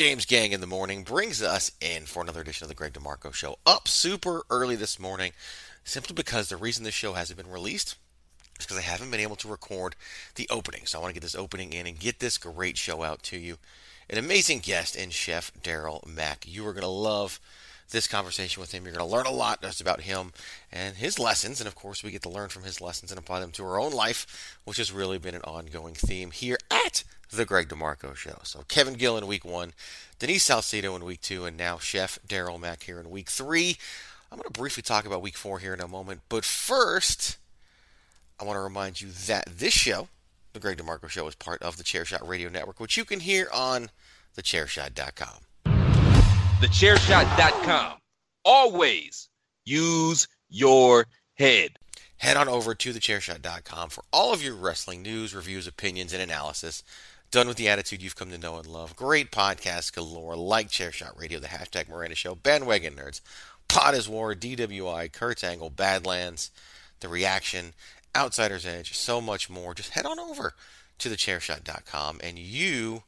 James Gang in the morning brings us in for another edition of the Greg DeMarco Show. Up super early this morning, simply because the reason this show hasn't been released is because I haven't been able to record the opening. So I want to get this opening in and get this great show out to you. An amazing guest in Chef Daryl Mack. You are going to love this conversation with him. You're going to learn a lot just about him and his lessons. And of course, we get to learn from his lessons and apply them to our own life, which has really been an ongoing theme here at the Greg DeMarco Show. So Kevin Gill in week one, Denise Salcedo in week two, and now Chef Daryl Mack here in week three. I'm going to briefly talk about week four here in a moment. But first, I want to remind you that this show, the Greg DeMarco Show, is part of the Chairshot Radio Network, which you can hear on thechairshot.com. Thechairshot.com. Always use your head. Head on over to thechairshot.com for all of your wrestling news, reviews, opinions, and analysis. Done with the attitude you've come to know and love. Great podcasts galore like Chairshot Radio, the hashtag Miranda Show, Bandwagon Nerds, Pod is War, DWI, Kurt's Angle, Badlands, The Reaction, Outsider's Edge, so much more. Just head on over to thechairshot.com and you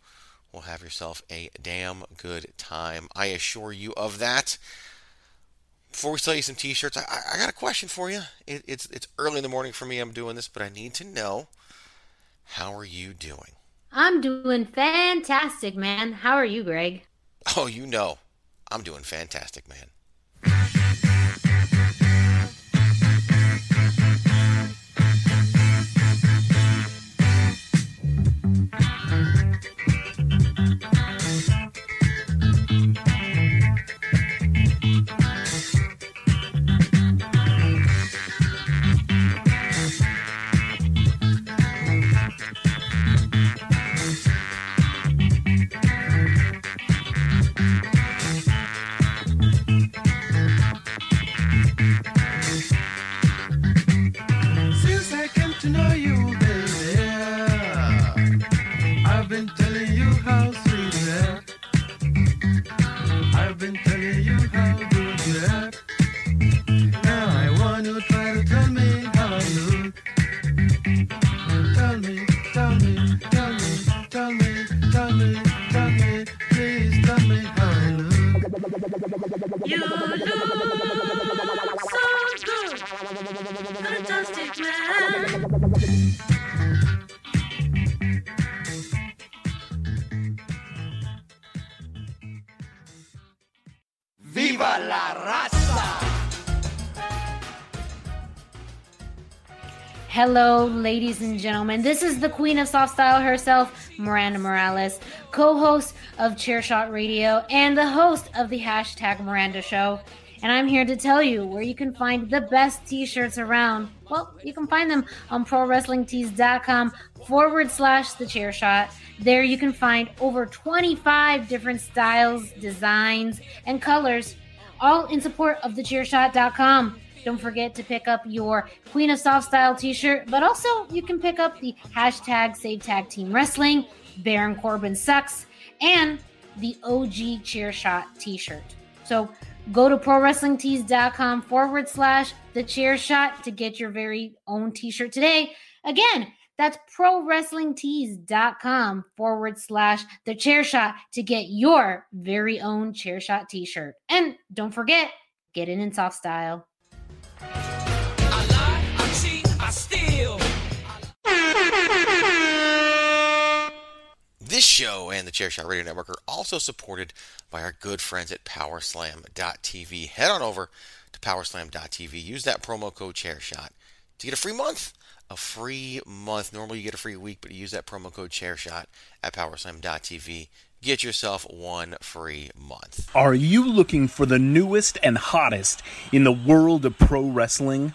will have yourself a damn good time. I assure you of that. Before we sell you some t-shirts, I, I got a question for you. It, it's it's early in the morning for me. I'm doing this, but I need to know how are you doing? I'm doing fantastic, man. How are you, Greg? Oh, you know, I'm doing fantastic, man. You Hello, ladies and gentlemen. This is the queen of soft style herself, Miranda Morales, co host of Chairshot Radio and the host of the hashtag Miranda Show. And I'm here to tell you where you can find the best t shirts around. Well, you can find them on prowrestlingtees.com forward slash the chair shot. There you can find over 25 different styles, designs, and colors, all in support of thechairshot.com. Don't forget to pick up your Queen of Soft Style t shirt, but also you can pick up the hashtag Save Tag Team Wrestling, Baron Corbin Sucks, and the OG Chair Shot t shirt. So go to prowrestlingtees.com forward slash the chair shot to get your very own t shirt today. Again, that's prowrestlingtees.com forward slash the chair shot to get your very own chair shot t shirt. And don't forget, get it in soft style. This show and the Chairshot Radio Network are also supported by our good friends at Powerslam.tv. Head on over to Powerslam.tv. Use that promo code Chairshot to get a free month. A free month. Normally you get a free week, but you use that promo code Chairshot at Powerslam.tv. Get yourself one free month. Are you looking for the newest and hottest in the world of pro wrestling?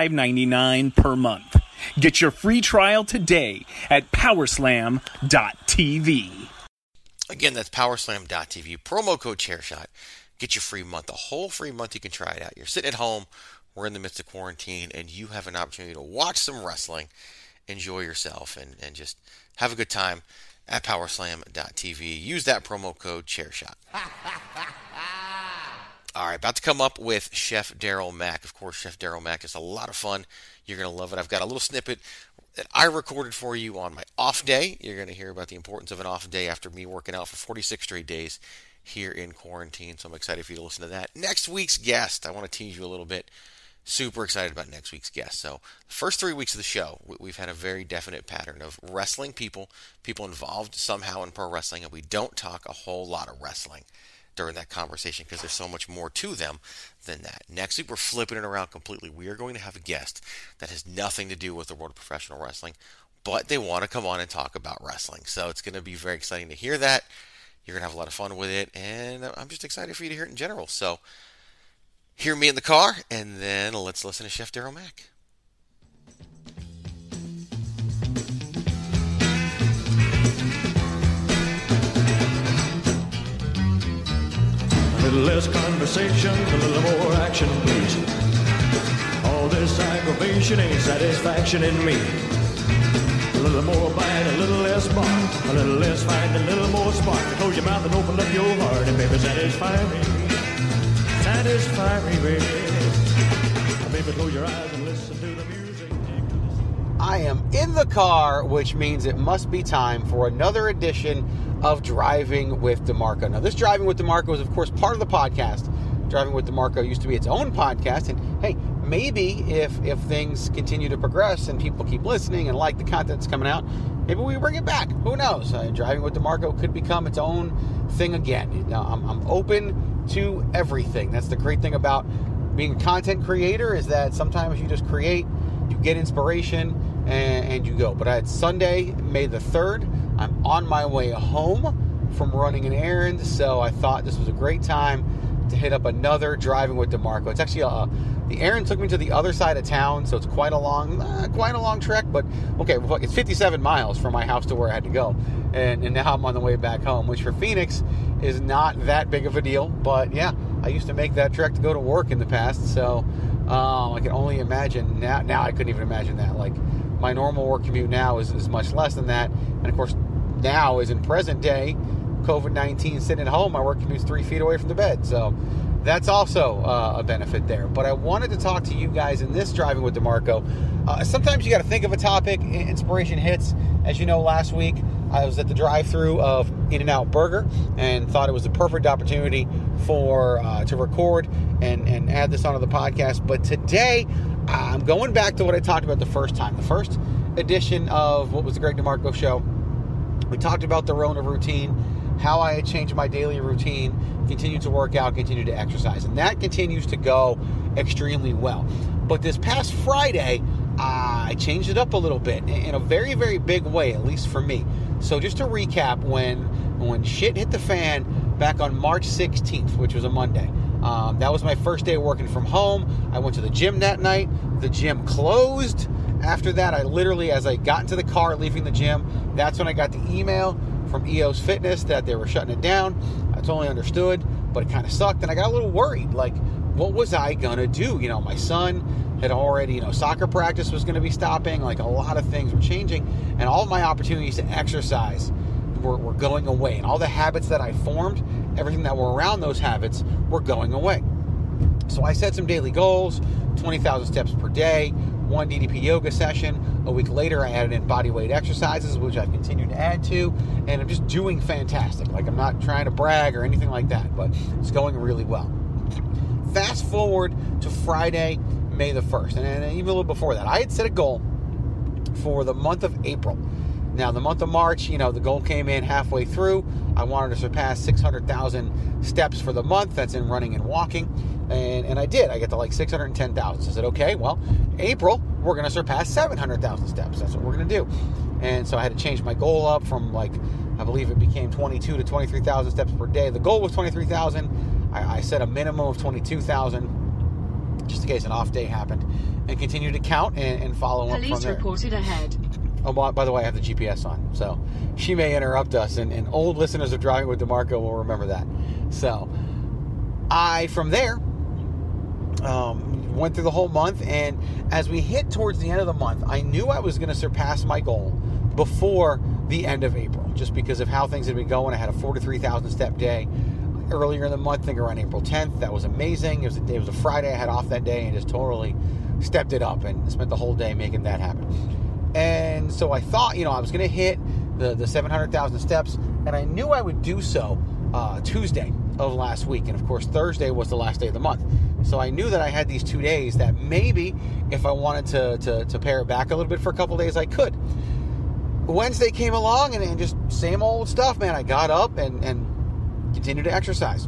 $5.99 per month. Get your free trial today at powerslam.tv. Again, that's Powerslam.tv. Promo code Chairshot. Get your free month. A whole free month you can try it out. You're sitting at home. We're in the midst of quarantine, and you have an opportunity to watch some wrestling, enjoy yourself, and, and just have a good time at Powerslam.tv. Use that promo code Chairshot. All right, about to come up with Chef Daryl Mack. Of course, Chef Daryl Mack is a lot of fun. You're going to love it. I've got a little snippet that I recorded for you on my off day. You're going to hear about the importance of an off day after me working out for 46 straight days here in quarantine. So I'm excited for you to listen to that. Next week's guest, I want to tease you a little bit. Super excited about next week's guest. So, the first three weeks of the show, we- we've had a very definite pattern of wrestling people, people involved somehow in pro wrestling, and we don't talk a whole lot of wrestling during that conversation because there's so much more to them than that. Next week, we're flipping it around completely. We are going to have a guest that has nothing to do with the world of professional wrestling, but they want to come on and talk about wrestling. So it's going to be very exciting to hear that. You're going to have a lot of fun with it, and I'm just excited for you to hear it in general. So hear me in the car, and then let's listen to Chef Daryl Mack. A little less conversation, a little more action, please. All this aggravation ain't satisfaction in me. A little more bite, a little less bark, a little less fight, a little more spark. Close your mouth and open up your heart, and baby, satisfy me. Satisfy me, baby. Baby, close your eyes and listen to the music. I am in the car, which means it must be time for another edition of Driving with DeMarco. Now, this Driving with DeMarco is, of course, part of the podcast. Driving with DeMarco used to be its own podcast, and hey, maybe if if things continue to progress and people keep listening and like the content that's coming out, maybe we bring it back. Who knows? Uh, Driving with DeMarco could become its own thing again. Now, I'm, I'm open to everything. That's the great thing about being a content creator is that sometimes you just create, you get inspiration, and, and you go. But it's Sunday, May the 3rd. I'm on my way home from running an errand, so I thought this was a great time to hit up another driving with DeMarco. It's actually a, the errand took me to the other side of town, so it's quite a long, uh, quite a long trek. But okay, it's 57 miles from my house to where I had to go, and, and now I'm on the way back home, which for Phoenix is not that big of a deal. But yeah, I used to make that trek to go to work in the past, so um, I can only imagine now. Now I couldn't even imagine that. Like my normal work commute now is, is much less than that, and of course now is in present day COVID 19 sitting at home, my work commute's three feet away from the bed. So that's also uh, a benefit there. But I wanted to talk to you guys in this Driving with DeMarco. Uh, sometimes you got to think of a topic, inspiration hits. As you know, last week I was at the drive through of In N Out Burger and thought it was the perfect opportunity for uh, to record and, and add this onto the podcast. But today I'm going back to what I talked about the first time. The first edition of what was the Greg DeMarco show. We talked about the Rona routine how I had changed my daily routine, continue to work out, continue to exercise. And that continues to go extremely well. But this past Friday, uh, I changed it up a little bit in a very, very big way, at least for me. So just to recap, when when shit hit the fan back on March 16th, which was a Monday, um, that was my first day working from home. I went to the gym that night. The gym closed. After that, I literally, as I got into the car leaving the gym, that's when I got the email from EOS Fitness that they were shutting it down. I totally understood, but it kind of sucked, and I got a little worried. Like, what was I gonna do? You know, my son had already, you know, soccer practice was gonna be stopping. Like, a lot of things were changing, and all my opportunities to exercise were, were going away, and all the habits that I formed, everything that were around those habits, were going away. So I set some daily goals 20,000 steps per day, one DDP yoga session. A week later, I added in body weight exercises, which I've continued to add to, and I'm just doing fantastic. Like, I'm not trying to brag or anything like that, but it's going really well. Fast forward to Friday, May the 1st, and even a little before that, I had set a goal for the month of April. Now, the month of March, you know, the goal came in halfway through. I wanted to surpass 600,000 steps for the month. That's in running and walking. And, and I did. I get to like 610,000. So I said, okay, well, April, we're going to surpass 700,000 steps. That's what we're going to do. And so I had to change my goal up from like, I believe it became 22 to 23,000 steps per day. The goal was 23,000. I, I set a minimum of 22,000 just in case an off day happened and continue to count and, and follow up from Police reported ahead. Oh, by, the way, I have the GPS on, so she may interrupt us, and, and old listeners of Driving with DeMarco will remember that. So, I from there um, went through the whole month, and as we hit towards the end of the month, I knew I was going to surpass my goal before the end of April, just because of how things had been going. I had a 43,000 step day earlier in the month, I think around April 10th. That was amazing. It was a it was a Friday. I had off that day and just totally stepped it up and spent the whole day making that happen. And so I thought, you know, I was going to hit the, the 700,000 steps, and I knew I would do so uh, Tuesday of last week. And of course, Thursday was the last day of the month. So I knew that I had these two days that maybe if I wanted to, to, to pare it back a little bit for a couple days, I could. Wednesday came along and, and just same old stuff, man. I got up and, and continued to exercise.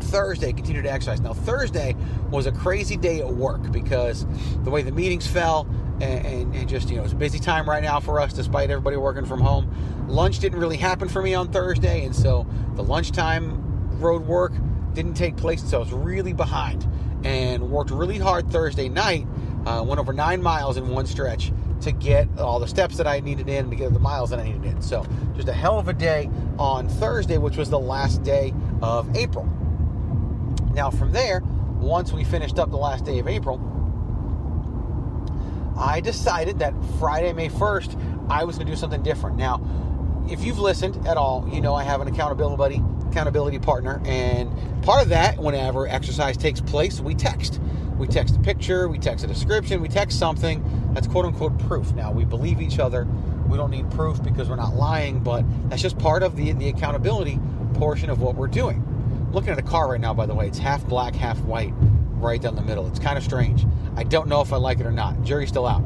Thursday, continued to exercise. Now, Thursday was a crazy day at work because the way the meetings fell, and, and, and just, you know, it's a busy time right now for us despite everybody working from home. Lunch didn't really happen for me on Thursday, and so the lunchtime road work didn't take place, so I was really behind and worked really hard Thursday night. Uh, went over nine miles in one stretch to get all the steps that I needed in to get the miles that I needed in. So just a hell of a day on Thursday, which was the last day of April. Now from there, once we finished up the last day of April, I decided that Friday, May 1st, I was going to do something different. Now, if you've listened at all, you know I have an accountability buddy, accountability partner, and part of that, whenever exercise takes place, we text. We text a picture, we text a description, we text something that's quote unquote proof. Now, we believe each other. We don't need proof because we're not lying, but that's just part of the, the accountability portion of what we're doing. Looking at a car right now, by the way. It's half black, half white, right down the middle. It's kind of strange. I don't know if I like it or not. Jury's still out.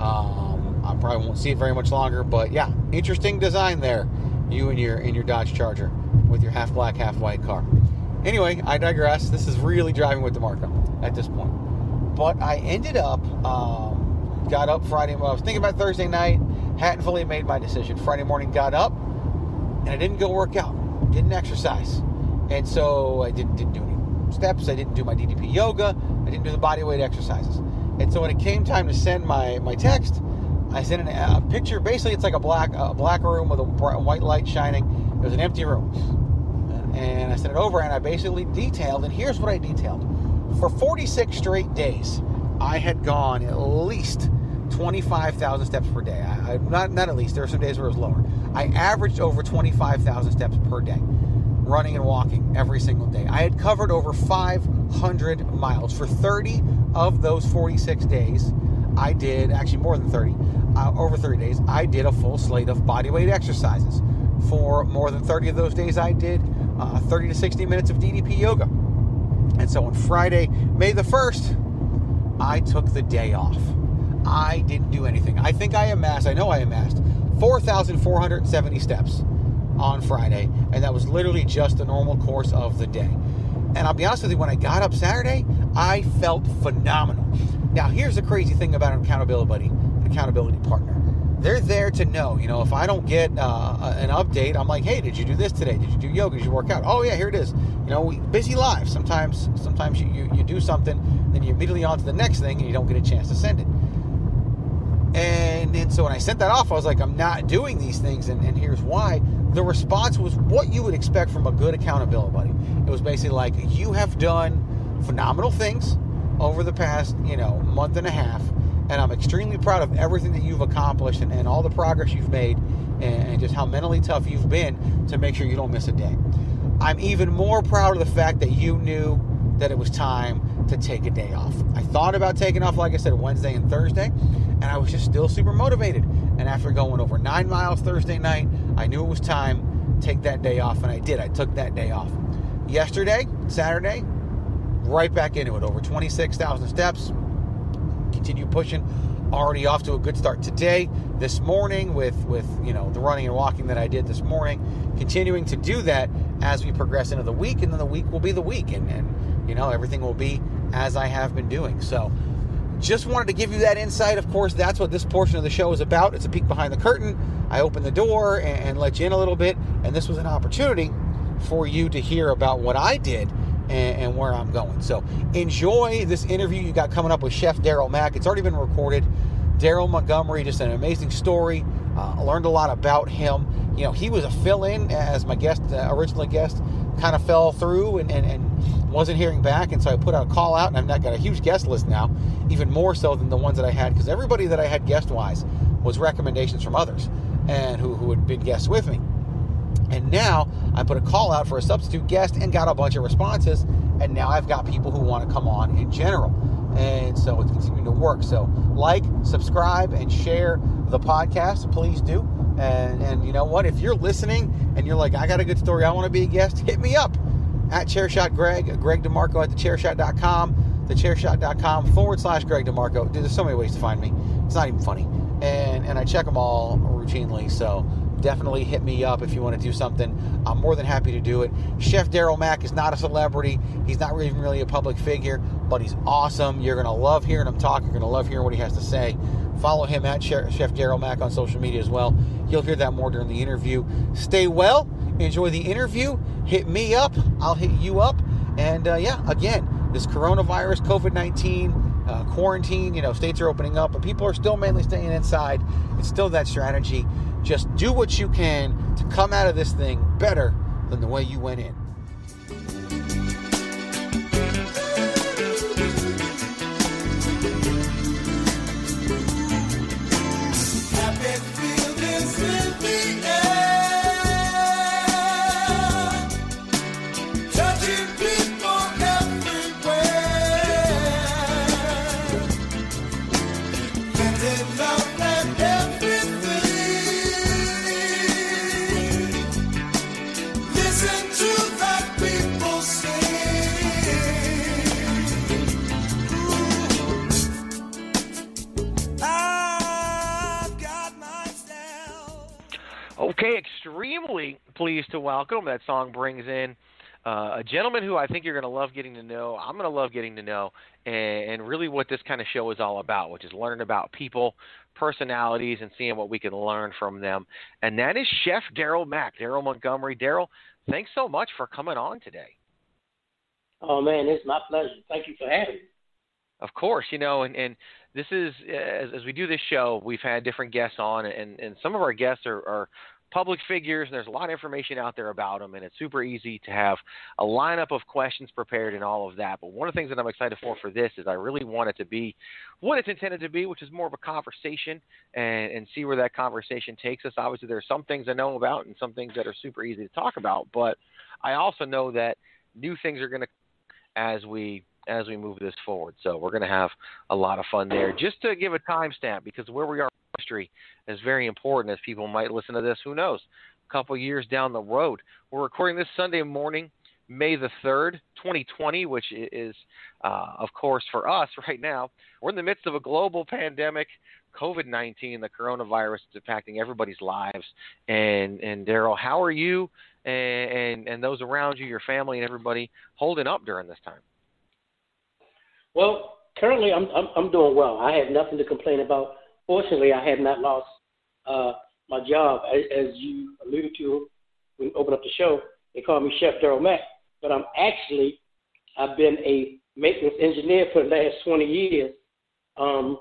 Um, I probably won't see it very much longer, but yeah, interesting design there. You and your in your Dodge Charger with your half black, half white car. Anyway, I digress. This is really driving with DeMarco at this point. But I ended up, um, got up Friday. Well, I was thinking about Thursday night. Hadn't fully made my decision. Friday morning, got up, and I didn't go work out, didn't exercise, and so I didn't didn't do any steps. I didn't do my DDP yoga. I didn't do the body weight exercises. And so when it came time to send my my text, I sent a picture. Basically, it's like a black a black room with a white light shining. It was an empty room, and I sent it over, and I basically detailed. And here's what I detailed: for 46 straight days, I had gone at least 25,000 steps per day. I, I, not not at least. There were some days where it was lower. I averaged over 25,000 steps per day, running and walking every single day. I had covered over 500 miles for 30 of those 46 days. I did actually more than 30. Uh, over 30 days, I did a full slate of bodyweight exercises. For more than 30 of those days, I did uh, 30 to 60 minutes of DDP yoga. And so on Friday, May the 1st, I took the day off. I didn't do anything. I think I amassed, I know I amassed 4,470 steps on Friday, and that was literally just the normal course of the day. And I'll be honest with you, when I got up Saturday, I felt phenomenal. Now, here's the crazy thing about an accountability buddy, an accountability partner. They're there to know, you know, if I don't get uh, an update, I'm like, hey, did you do this today? Did you do yoga? Did you work out? Oh yeah, here it is. You know, busy lives. Sometimes, sometimes you, you, you do something, then you immediately on to the next thing, and you don't get a chance to send it. And, and so when I sent that off, I was like, I'm not doing these things, and, and here's why. The response was what you would expect from a good accountability buddy. It was basically like, you have done phenomenal things over the past, you know, month and a half, and I'm extremely proud of everything that you've accomplished and, and all the progress you've made, and, and just how mentally tough you've been to make sure you don't miss a day. I'm even more proud of the fact that you knew that it was time to take a day off. I thought about taking off, like I said, Wednesday and Thursday, and I was just still super motivated. And after going over nine miles Thursday night, I knew it was time to take that day off, and I did. I took that day off. Yesterday, Saturday, right back into it. Over 26,000 steps. Continue pushing. Already off to a good start today. This morning with with you know the running and walking that I did this morning. Continuing to do that as we progress into the week, and then the week will be the week, and, and you know everything will be as I have been doing. So just wanted to give you that insight. Of course, that's what this portion of the show is about. It's a peek behind the curtain. I open the door and, and let you in a little bit, and this was an opportunity for you to hear about what I did and, where I'm going. So enjoy this interview you got coming up with Chef Daryl Mack. It's already been recorded. Daryl Montgomery, just an amazing story. Uh, learned a lot about him. You know, he was a fill-in as my guest, uh, original guest, kind of fell through and, and, and wasn't hearing back, and so I put out a call out, and I've not got a huge guest list now, even more so than the ones that I had, because everybody that I had guest-wise was recommendations from others and who, who had been guests with me. And now I put a call out for a substitute guest and got a bunch of responses. And now I've got people who want to come on in general. And so it's continuing to work. So like, subscribe, and share the podcast. Please do. And, and you know what? If you're listening and you're like, I got a good story, I want to be a guest, hit me up at Chairshot Greg, Greg DeMarco at thechairshot.com, thechairshot.com forward slash Greg DeMarco. Dude, there's so many ways to find me. It's not even funny. And, and I check them all routinely. So definitely hit me up if you want to do something. I'm more than happy to do it. Chef Daryl Mack is not a celebrity. He's not even really a public figure, but he's awesome. You're going to love hearing him talk. You're going to love hearing what he has to say. Follow him at Chef Daryl Mack on social media as well. You'll hear that more during the interview. Stay well. Enjoy the interview. Hit me up. I'll hit you up. And uh, yeah, again, this coronavirus, COVID 19, uh, quarantine, you know, states are opening up, but people are still mainly staying inside. It's still that strategy. Just do what you can to come out of this thing better than the way you went in. Extremely pleased to welcome. That song brings in uh, a gentleman who I think you're going to love getting to know. I'm going to love getting to know, and, and really what this kind of show is all about, which is learning about people, personalities, and seeing what we can learn from them. And that is Chef Daryl Mack, Daryl Montgomery. Daryl, thanks so much for coming on today. Oh man, it's my pleasure. Thank you for having me. Of course, you know, and, and this is as, as we do this show, we've had different guests on, and, and some of our guests are, are public figures, and there's a lot of information out there about them, and it's super easy to have a lineup of questions prepared and all of that. But one of the things that I'm excited for for this is I really want it to be what it's intended to be, which is more of a conversation, and, and see where that conversation takes us. Obviously, there are some things I know about and some things that are super easy to talk about, but I also know that new things are going to as we as we move this forward. So we're going to have a lot of fun there. Just to give a timestamp, because where we are in history is very important as people might listen to this. Who knows? A couple years down the road. We're recording this Sunday morning, May the 3rd, 2020, which is, uh, of course, for us right now, we're in the midst of a global pandemic. COVID 19, the coronavirus is impacting everybody's lives. And, and Daryl, how are you and, and, and those around you, your family, and everybody holding up during this time? Well, currently I'm, I'm I'm doing well. I have nothing to complain about. Fortunately, I have not lost uh, my job, as, as you alluded to when we opened up the show. They call me Chef Daryl Mack, but I'm actually I've been a maintenance engineer for the last 20 years, um,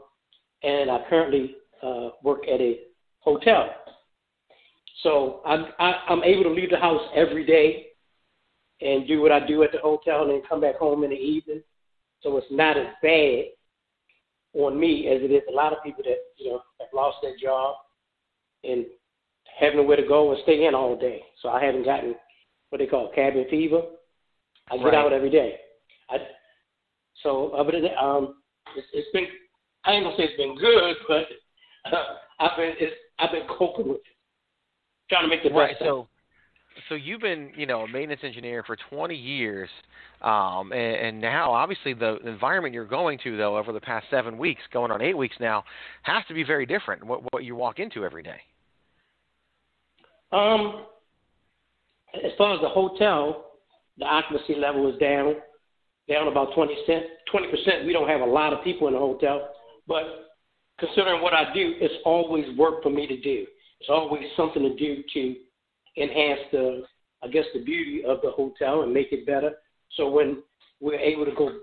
and I currently uh, work at a hotel. So I'm I, I'm able to leave the house every day and do what I do at the hotel, and then come back home in the evening so it's not as bad on me as it is a lot of people that you know have lost their job and having nowhere to go and stay in all day. So I haven't gotten what they call cabin fever. I get Right. out every day. I so other than that, um, it's, it's been I ain't gonna say it's been good, but uh, I've been it's, I've been coping with it, trying to make the best. of it. So, so you've been, you know, a maintenance engineer for 20 years, um, and, and now obviously the environment you're going to, though, over the past seven weeks, going on eight weeks now, has to be very different. What what you walk into every day. Um, as far as the hotel, the occupancy level is down, down about 20 percent. 20 percent. We don't have a lot of people in the hotel, but considering what I do, it's always work for me to do. It's always something to do to enhance the, I guess, the beauty of the hotel and make it better. So when we're able to go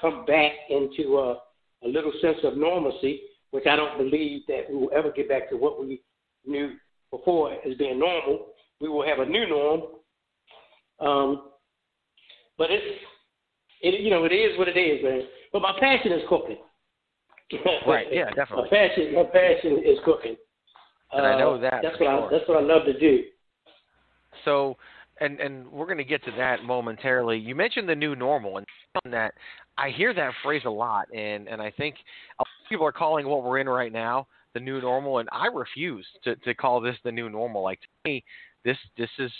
come back into a, a little sense of normalcy, which I don't believe that we will ever get back to what we knew before as being normal. We will have a new norm. Um, but it's, it, you know, it is what it is, man. But my passion is cooking. Right, yeah, Definitely. My passion, my passion is cooking. And I know Uh, that That's what sure. I, that's what I love to do. So, and and we're going to get to that momentarily. You mentioned the new normal, and that I hear that phrase a lot, and and I think a lot of people are calling what we're in right now the new normal, and I refuse to to call this the new normal. Like to me, this this is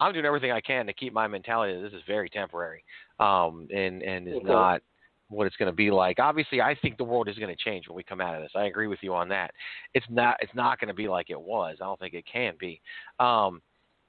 I'm doing everything I can to keep my mentality that this is very temporary, um, and and is Okay. not what it's going to be like. Obviously, I think the world is going to change when we come out of this. I agree with you on that. It's not it's not going to be like it was. I don't think it can be. Um,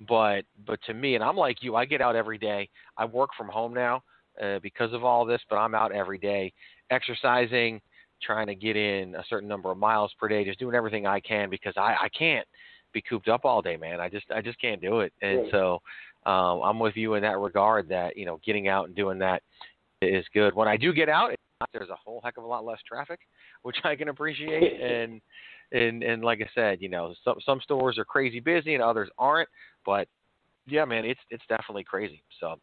but but to me, and I'm like you, I get out every day. I work from home now uh, because of all this, but I'm out every day, exercising, trying to get in a certain number of miles per day, just doing everything I can because I I can't be cooped up all day, man. I just I just can't do it, and so um, I'm with you in that regard. That you know, getting out and doing that is good. When I do get out, there's a whole heck of a lot less traffic, which I can appreciate. and and and like I said, you know, some some stores are crazy busy and others aren't. But yeah, man, it's it's definitely crazy. So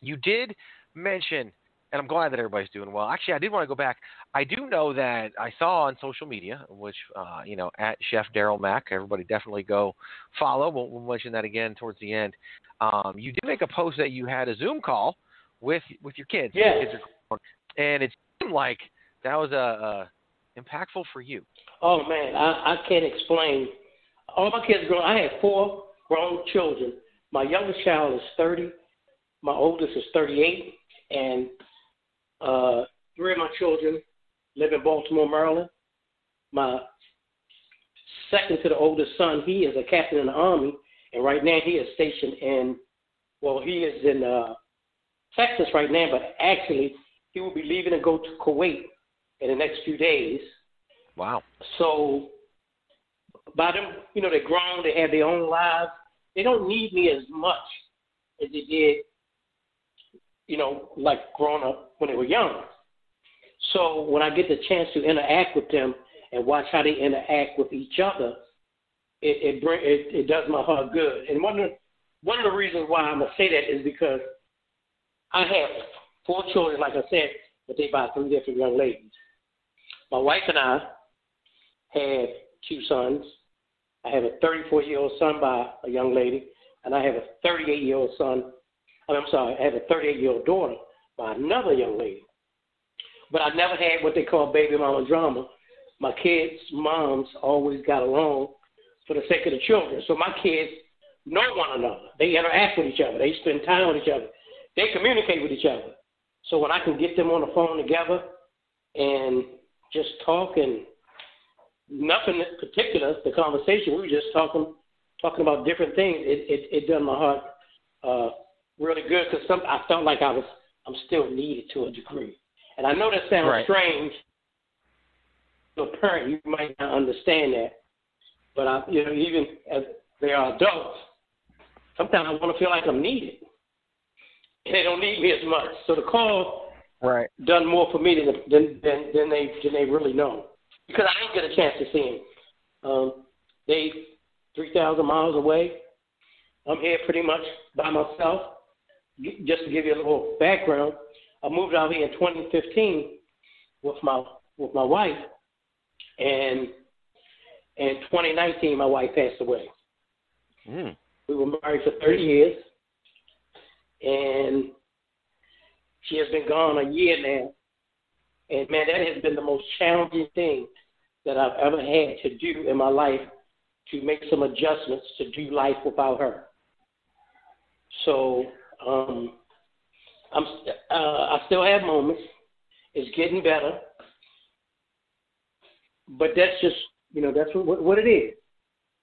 you did mention, and I'm glad that everybody's doing well. Actually, I did want to go back. I do know that I saw on social media, which uh, you know, at Chef Daryl Mack. Everybody definitely go follow. We'll, we'll mention that again towards the end. Um, you did make a post that you had a Zoom call with with your kids. Yes. Your kids are and it seemed like that was a, a impactful for you. Oh man, I, I can't explain. All my kids grown. I have four grown children. My youngest child is 30. My oldest is 38, and uh, three of my children live in Baltimore, Maryland. My second to the oldest son, he is a captain in the army, and right now he is stationed in Well, he is in uh, Texas right now, but actually he will be leaving to go to Kuwait in the next few days. Wow. So by them, you know, they're grown, they have their own lives. They don't need me as much as they did, you know, like growing up when they were young. So when I get the chance to interact with them and watch how they interact with each other, it it bring it, it does my heart good. And one of the, one of the reasons why I'm gonna say that is because I have four children, like I said, but they by three different young ladies. My wife and I have two sons. I have a 34 year old son by a young lady, and I have a 38 year old son. I'm sorry, I have a 38 year old daughter by another young lady. But I never had what they call baby mama drama. My kids' moms always got along for the sake of the children. So my kids know one another. They interact with each other. They spend time with each other. They communicate with each other. So when I can get them on the phone together and just talk and nothing in particular, the conversation, we were just talking talking about different things. It it, it done my heart uh, really good because some I felt like I was I'm still needed to a degree. And I know that sounds Right. strange to a parent, you might not understand that. But I you know, even as they are adults, sometimes I want to feel like I'm needed. And they don't need me as much. So the call Right. done more for me than than than, than they than they really know. Because I didn't get a chance to see them. Um, they three thousand miles away. I'm here pretty much by myself. G- Just to give you a little background, I moved out here in 2015 with my with my wife, and in 2019 my wife passed away. Mm. We were married for 30 years, and she has been gone a year now. And man, that has been the most challenging thing that I've ever had to do in my life to make some adjustments to do life without her. So um, I'm uh, I still have moments. It's getting better, but that's just you know that's what what it is.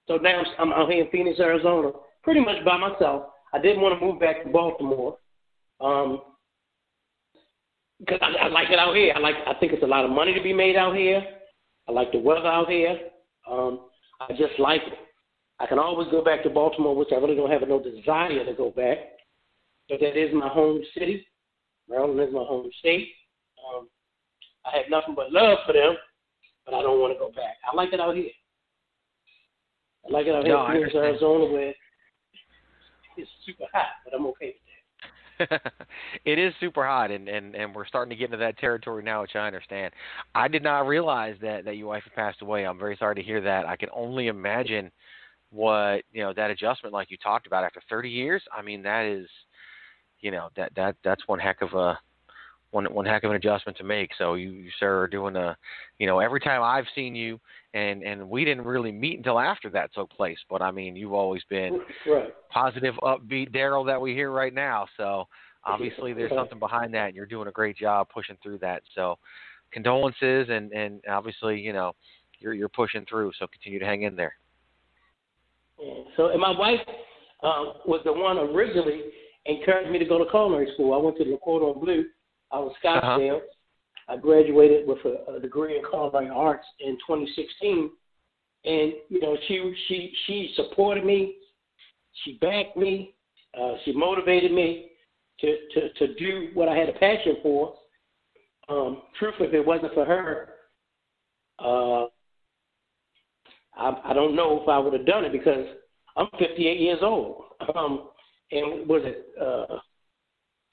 So now I'm, out here in Phoenix, Arizona, pretty much by myself. I didn't want to move back to Baltimore. Um, because I, I like it out here. I like. I think it's a lot of money to be made out here. I like the weather out here. Um, I just like it. I can always go back to Baltimore, which I really don't have no desire to go back. But that is my home city. Maryland is my home state. Um, I have nothing but love for them, but I don't want to go back. I like it out here. I like it out here No, in I Phoenix, understand. Arizona, where it's super hot, but I'm okay with it is super hot and, and and we're starting to get into that territory now which i understand. I did not realize that that your wife had passed away. I'm very sorry to hear that. I can only imagine what you know that adjustment like you talked about after 30 years i mean that is you know that that that's one heck of a one one heck of an adjustment to make so you you sir are doing a you know every time i've seen you and and we didn't really meet until after that took place but i mean you've always been. Right. positive, upbeat Daryl that we hear right now. So obviously there's something behind that, and you're doing a great job pushing through that. So condolences, and and obviously you know you're you're pushing through. So continue to hang in there. So, and my wife uh, was the one originally encouraged me to go to culinary school. I went to the Cordon Out of Scottsdale. I graduated with a, a degree in culinary arts in 2016, and you know she she she supported me, she backed me, uh, she motivated me to, to to do what I had a passion for. Um, truthfully, if it wasn't for her, uh, I, I don't know if I would have done it because I'm 58 years old. Um, and was it uh,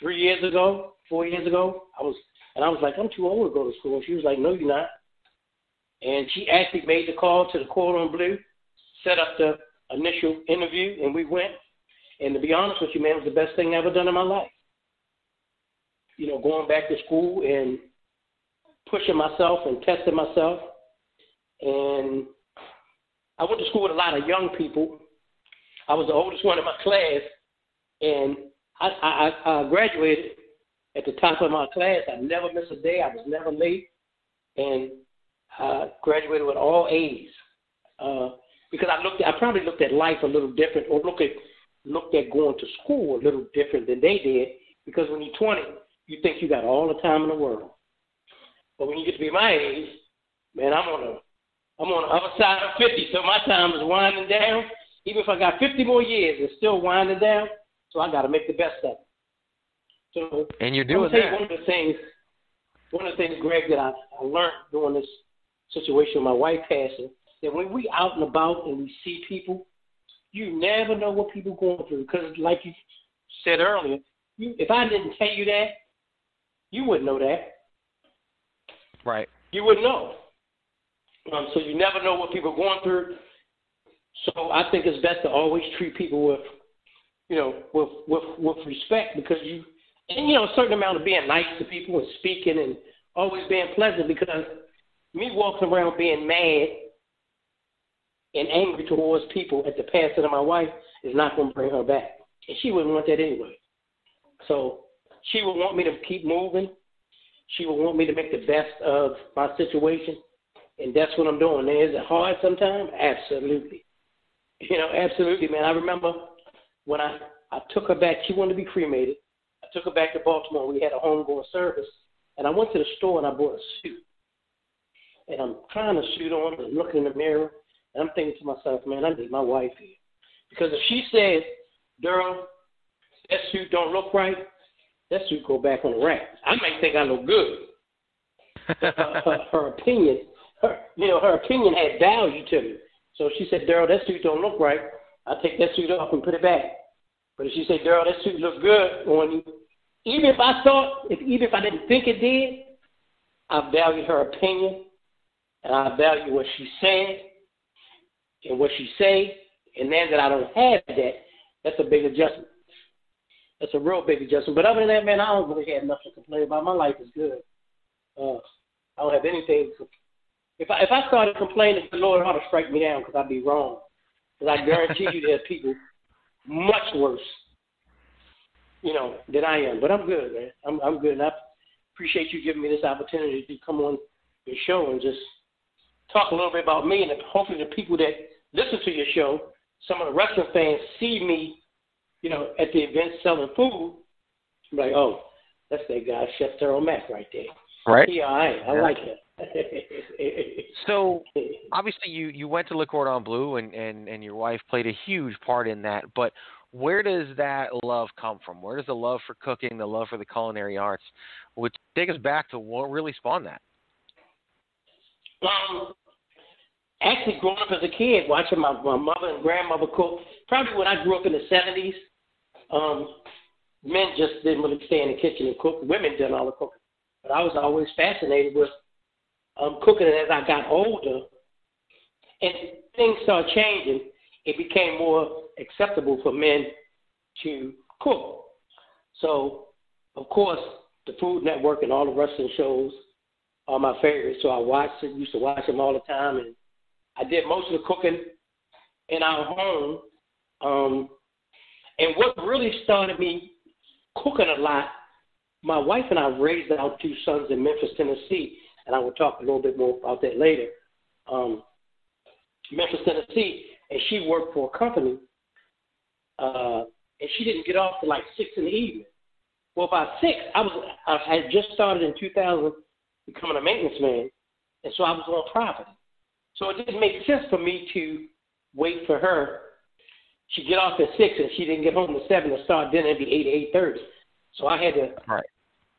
three years ago, four years ago? I was, and I was like, I'm too old to go to school. And she was like, No, you're not. And she actually made the call to the Cordon Bleu, set up the initial interview, and we went. And to be honest with you, man, it was the best thing I ever done in my life. You know, going back to school and pushing myself and testing myself. And I went to school with a lot of young people. I was the oldest one in my class, and I, I, I graduated at the top of my class. I never missed a day. I was never late, and I graduated with all A's. Uh, because I looked, I probably looked at life a little different, or look at looked at going to school a little different than they did because when you're 20, you think you got all the time in the world. But when you get to be my age, man, I'm on the I'm on the other side of 50, so my time is winding down. Even if I got 50 more years, it's still winding down. So I got to make the best of it. So And you're doing tell you that. one of the things, one of the things, Greg, that I, I learned during this situation with my wife passing, that when we out and about and we see people, you never know what people going through. Because like you said earlier, you, if I didn't tell you that, you wouldn't know that. Right. You wouldn't know. Um, so you never know what people are going through. So I think it's best to always treat people with, you know, with with with respect because you, and you know, a certain amount of being nice to people and speaking and always being pleasant because me walking around being mad and angry towards people at the passing of my wife is not going to bring her back, and she wouldn't want that anyway. So she would want me to keep moving. She would want me to make the best of my situation, and that's what I'm doing. Now, is it hard sometimes? Absolutely. You know, absolutely, man. I remember when I I took her back. She wanted to be cremated. I took her back to Baltimore. We had a homegoing service, and I went to the store and I bought a suit. And I'm trying the suit on and looking in the mirror, and I'm thinking to myself, man, I need my wife here, because if she says, "Daryl, that suit don't look right," that suit go back on the rack. I might think I look good. Her, her, her opinion, her you know, her opinion had value to me. So she said, Daryl, that suit don't look right, I take that suit off and put it back. But if she said, Daryl, that suit look good on you, even if I thought, if even if I didn't think it did, I valued her opinion, and I value what she said, and what she say, and then that I don't have that, that's a big adjustment. That's a real big adjustment. But other than that, man, I don't really have nothing to complain about. My life is good. Uh, I don't have anything. To, if I if I started complaining, the Lord ought to strike me down because I'd be wrong. Because I guarantee you, there's people much worse, you know, than I am. But I'm good, man. I'm I'm good. And I appreciate you giving me this opportunity to come on your show and just talk a little bit about me, and hopefully the people that listen to your show, some of the wrestling fans see me, you know, at the event selling food. I'm like, oh, that's that guy, Chef Daryl Mack, right there. Right. Yeah, all right. I Yeah. like him. So obviously you you went to Le Cordon Bleu and and and your wife played a huge part in that. But where does that love come from? Where does the love for cooking, the love for the culinary arts, which take us back to what really spawned that? Um, actually, growing up as a kid, watching my, my mother and grandmother cook, probably when I grew up in the 70s, um, men just didn't really stay in the kitchen and cook. Women did all the cooking. But I was always fascinated with um, cooking. And as I got older and things started changing, it became more acceptable for men to cook. So, of course, the Food Network and all the wrestling shows are my favorites. So I watched it, used to watch them all the time, and I did most of the cooking in our home. Um, and what really started me cooking a lot, my wife and I raised our two sons in Memphis, Tennessee, and I will talk a little bit more about that later. Um, Memphis, Tennessee, and she worked for a company, uh, and she didn't get off till like six in the evening. Well, by six, I was I had just started in 2000 becoming a maintenance man, and so I was on property. So it didn't make sense for me to wait for her. She'd get off at six, and she didn't get home at seven to start dinner. It'd be eight eight thirty. So I had to Right.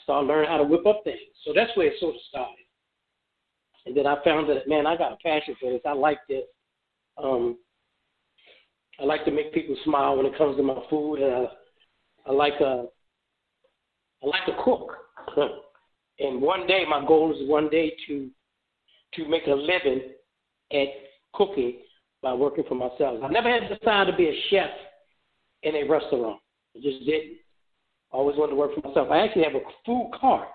Start learning how to whip up things. So that's where it sort of started. And then I found that man, I got a passion for this. I like this. Um, I like to make people smile when it comes to my food, and I, I like uh, I like to cook. and one day, my goal is one day to to make a living at cooking by working for myself. I never had the desire to be a chef in a restaurant. I just didn't. I always wanted to work for myself. I actually have a food cart,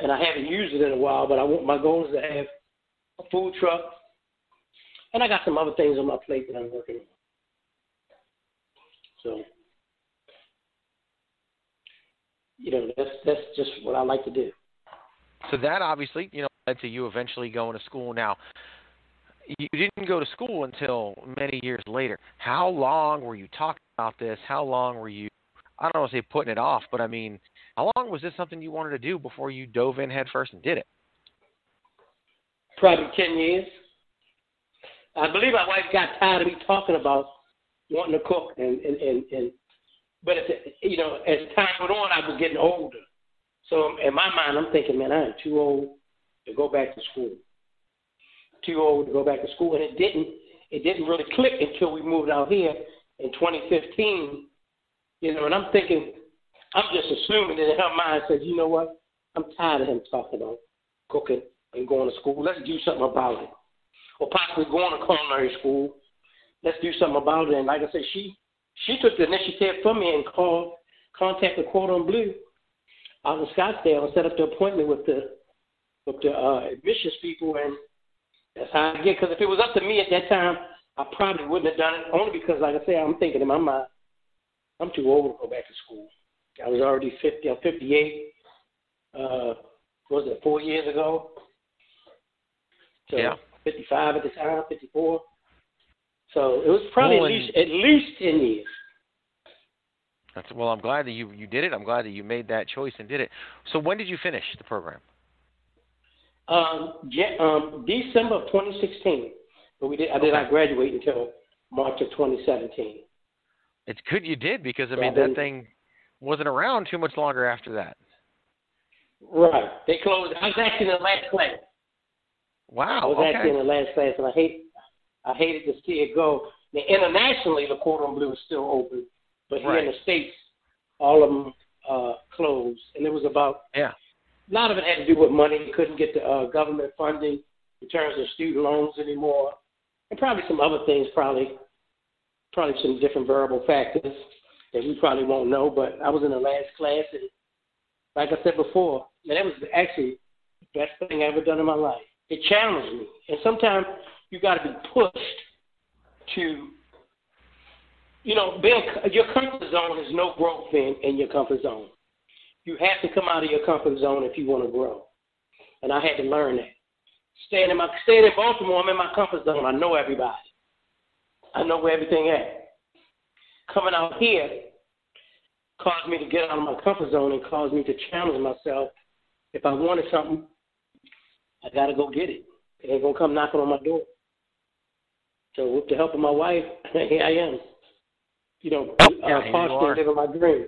and I haven't used it in a while. But I want my goal is to have a food truck, and I got some other things on my plate that I'm working on. So, you know, that's that's just what I like to do. So that obviously, you know, led to you eventually going to school. Now, you didn't go to school until many years later. How long were you talking about this? How long were you? I don't want to say putting it off, but I mean, how long was this something you wanted to do before you dove in head first and did it? Probably ten years. I believe my wife got tired of me talking about wanting to cook, and and and, and but the, you know, as time went on, I was getting older. So in my mind, I'm thinking, man, I'm too old to go back to school. Too old to go back to school, and it didn't. It didn't really click until we moved out here in 2015. You know, and I'm thinking, I'm just assuming that her mind says, you know what? I'm tired of him talking about cooking and going to school. Let's do something about it. Or possibly going to culinary school. Let's do something about it. And like I said, she she took the initiative from me and called, contacted Cordon Bleu out in Scottsdale and set up the appointment with the with the uh, admissions people, and that's how I get. Because if it was up to me at that time, I probably wouldn't have done it. Only because, like I say, I'm thinking in my mind, I'm too old to go back to school. I was already 50. I'm 58. Uh, was it four years ago? So Yeah. 55 at the time, 54. So it was probably Well, at least at least 10 years. That's well. I'm glad that you you did it. I'm glad that you made that choice and did it. So when did you finish the program? Um, Ja- um, December of 2016, but we did. I did not graduate until March of 2017. It's good you did because I Yeah, mean that thing wasn't around too much longer after that. Right. They closed. I was actually in the last class. Wow. I was okay. actually in the last class, and I hate. I hated to see it go. Now, internationally, the Cordon Bleu is still open, but here in the states, all of them uh, closed, and it was about. Yeah. A lot of it had to do with money. You couldn't get the uh, government funding in terms of student loans anymore, and probably some other things. Probably, probably some different variable factors that we probably won't know. But I was in the last class, and like I said before, man, that was actually the best thing I ever done in my life. It challenged me, and sometimes you got to be pushed to, you know, being, your comfort zone is no growth in in your comfort zone. You have to come out of your comfort zone if you want to grow, and I had to learn that. Staying in my staying in Baltimore, I'm in my comfort zone. I know everybody. I know where everything at. Coming out here caused me to get out of my comfort zone and caused me to challenge myself. If I wanted something, I got to go get it. It ain't gonna come knocking on my door. So with the help of my wife, here I am. You know, Yeah, uh, partially living my dream.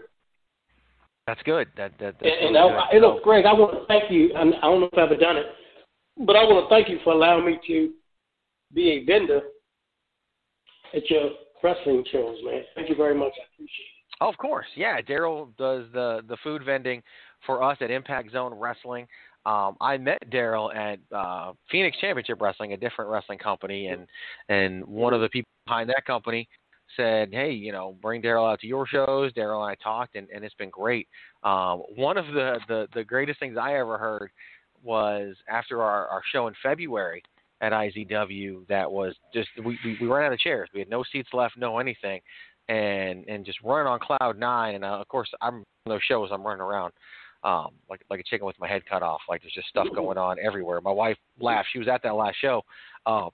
That's good. That that that's And, and really I, good. and look, Greg, I want to thank you. I, I don't know if I've ever done it, but I want to thank you for allowing me to be a vendor at your wrestling shows, man. Thank you very much. I appreciate it. Of course, yeah. Daryl does the the food vending for us at Impact Zone Wrestling. Um, I met Daryl at uh, Phoenix Championship Wrestling, a different wrestling company, and and one of the people behind that company said, "Hey, you know, bring Daryl out to your shows." Daryl and I talked, and, and it's been great. Um, one of the, the the greatest things I ever heard was after our, our show in February at IZW. That was just we, we we ran out of chairs. We had no seats left, no anything, and and just running on cloud nine. And uh, of course, I'm those shows. I'm running around um, like like a chicken with my head cut off. Like there's just stuff going on everywhere. My wife laughed. She was at that last show. Uh,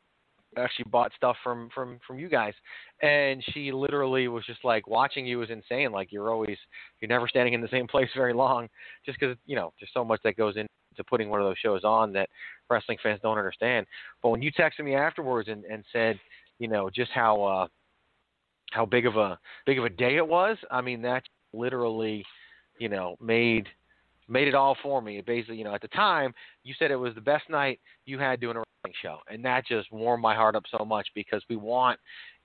actually bought stuff from from from you guys, and she literally was just like watching you was insane. Like you're always you're never standing in the same place very long, just because you know there's so much that goes into putting one of those shows on that wrestling fans don't understand. But when you texted me afterwards and and said, you know, just how uh how big of a big of a day it was, I mean that literally, you know, made made it all for me. It basically, you know, at the time you said it was the best night you had doing a wrestling show, and that just warmed my heart up so much because we want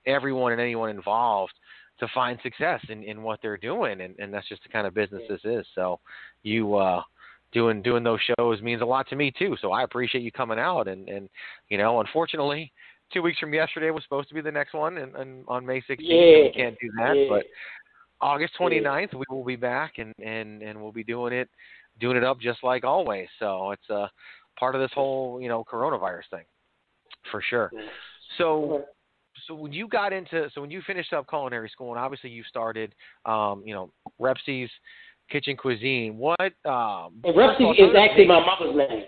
everyone and anyone involved to find success in, in what they're doing, and, and that's just the kind of business this is. So, you uh, doing doing those shows means a lot to me too. So I appreciate you coming out, and and you know, unfortunately. Two weeks from yesterday was supposed to be the next one, and, and on May 16th, so we can't do that. Yeah. But August 29th, we will be back, and and and we'll be doing it, doing it up just like always. So it's a part of this whole you know coronavirus thing, for sure. So so when you got into so when you finished up culinary school, and obviously you started, um, you know, Repsy's Kitchen Cuisine. What? Um, And first of all, Rusty tell is actually my mother's name.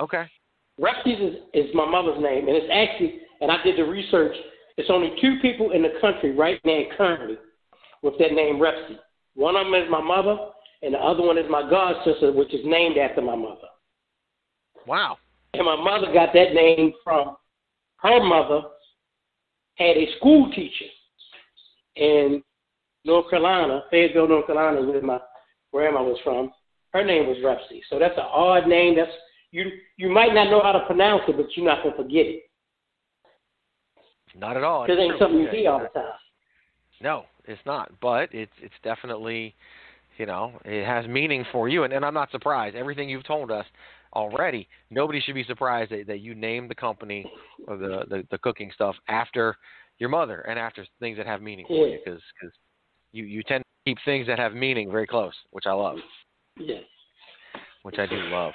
Okay. Repsies is, is my mother's name, and it's actually, and I did the research. It's only two people in the country right now currently with that name Repsy. One of them is my mother, and the other one is my god sister, which is named after my mother. Wow. And my mother got that name from her mother had a school teacher in North Carolina, Fayetteville, North Carolina, where my grandma was from. Her name was Repsy. So that's an odd name. That's you you might not know how to pronounce it, but you're not gonna forget it. Not at all. Because it ain't It's something you true. hear all the time. No, it's not. But it's it's definitely, you know, it has meaning for you, and, and I'm not surprised. Everything you've told us already, nobody should be surprised that, that you named the company or the, the the cooking stuff after your mother and after things that have meaning for you, Yeah. because you you tend to keep things that have meaning very close, which I love. Yes. which I do love.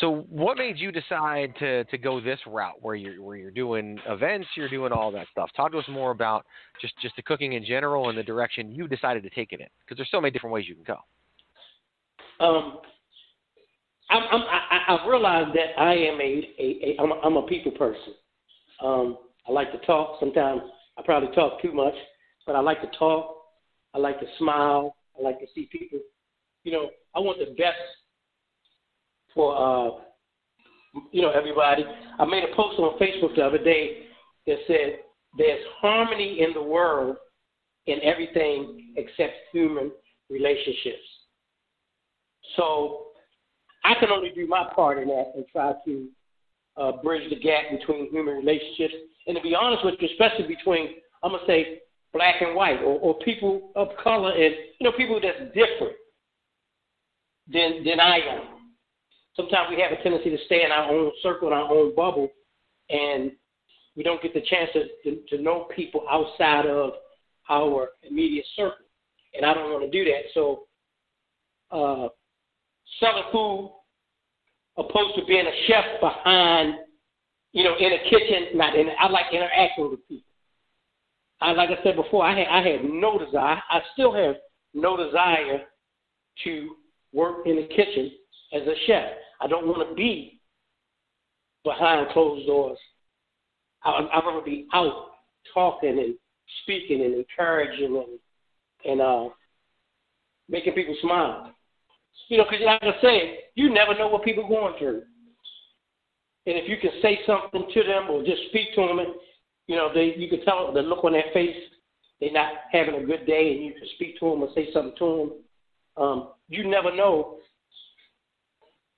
So, what made you decide to to go this route, where you're where you're doing events, you're doing all that stuff? Talk to us more about just just the cooking in general and the direction you decided to take it in, because there's so many different ways you can go. Um, I'm, I'm, I, I've realized that I am a, a, a I'm, a I'm a people person. Um, I like to talk. Sometimes I probably talk too much, but I like to talk. I like to smile. I like to see people. You know, I want the best for uh, you know everybody. I made a post on Facebook the other day that said there's harmony in the world in everything except human relationships. So I can only do my part in that and try to uh, bridge the gap between human relationships. And to be honest with you, especially between, I'm to say, black and white or, or people of color and, you know, people that's different than, than I am. Sometimes we have a tendency to stay in our own circle, in our own bubble, and we don't get the chance to, to, to know people outside of our immediate circle. And I don't want to do that. So, uh, selling food opposed to being a chef behind, you know, in a kitchen. Not in. I like interacting with people. I like I said before, I had I had no desire. I still have no desire to work in the kitchen as a chef. I don't want to be behind closed doors. I I want to be out talking and speaking and encouraging and and uh, making people smile. You know, because like I say, you never know what people are going through. And if you can say something to them or just speak to them, and, you know, they you can tell the look on their face, they're not having a good day, and you can speak to them or say something to them. Um, you never know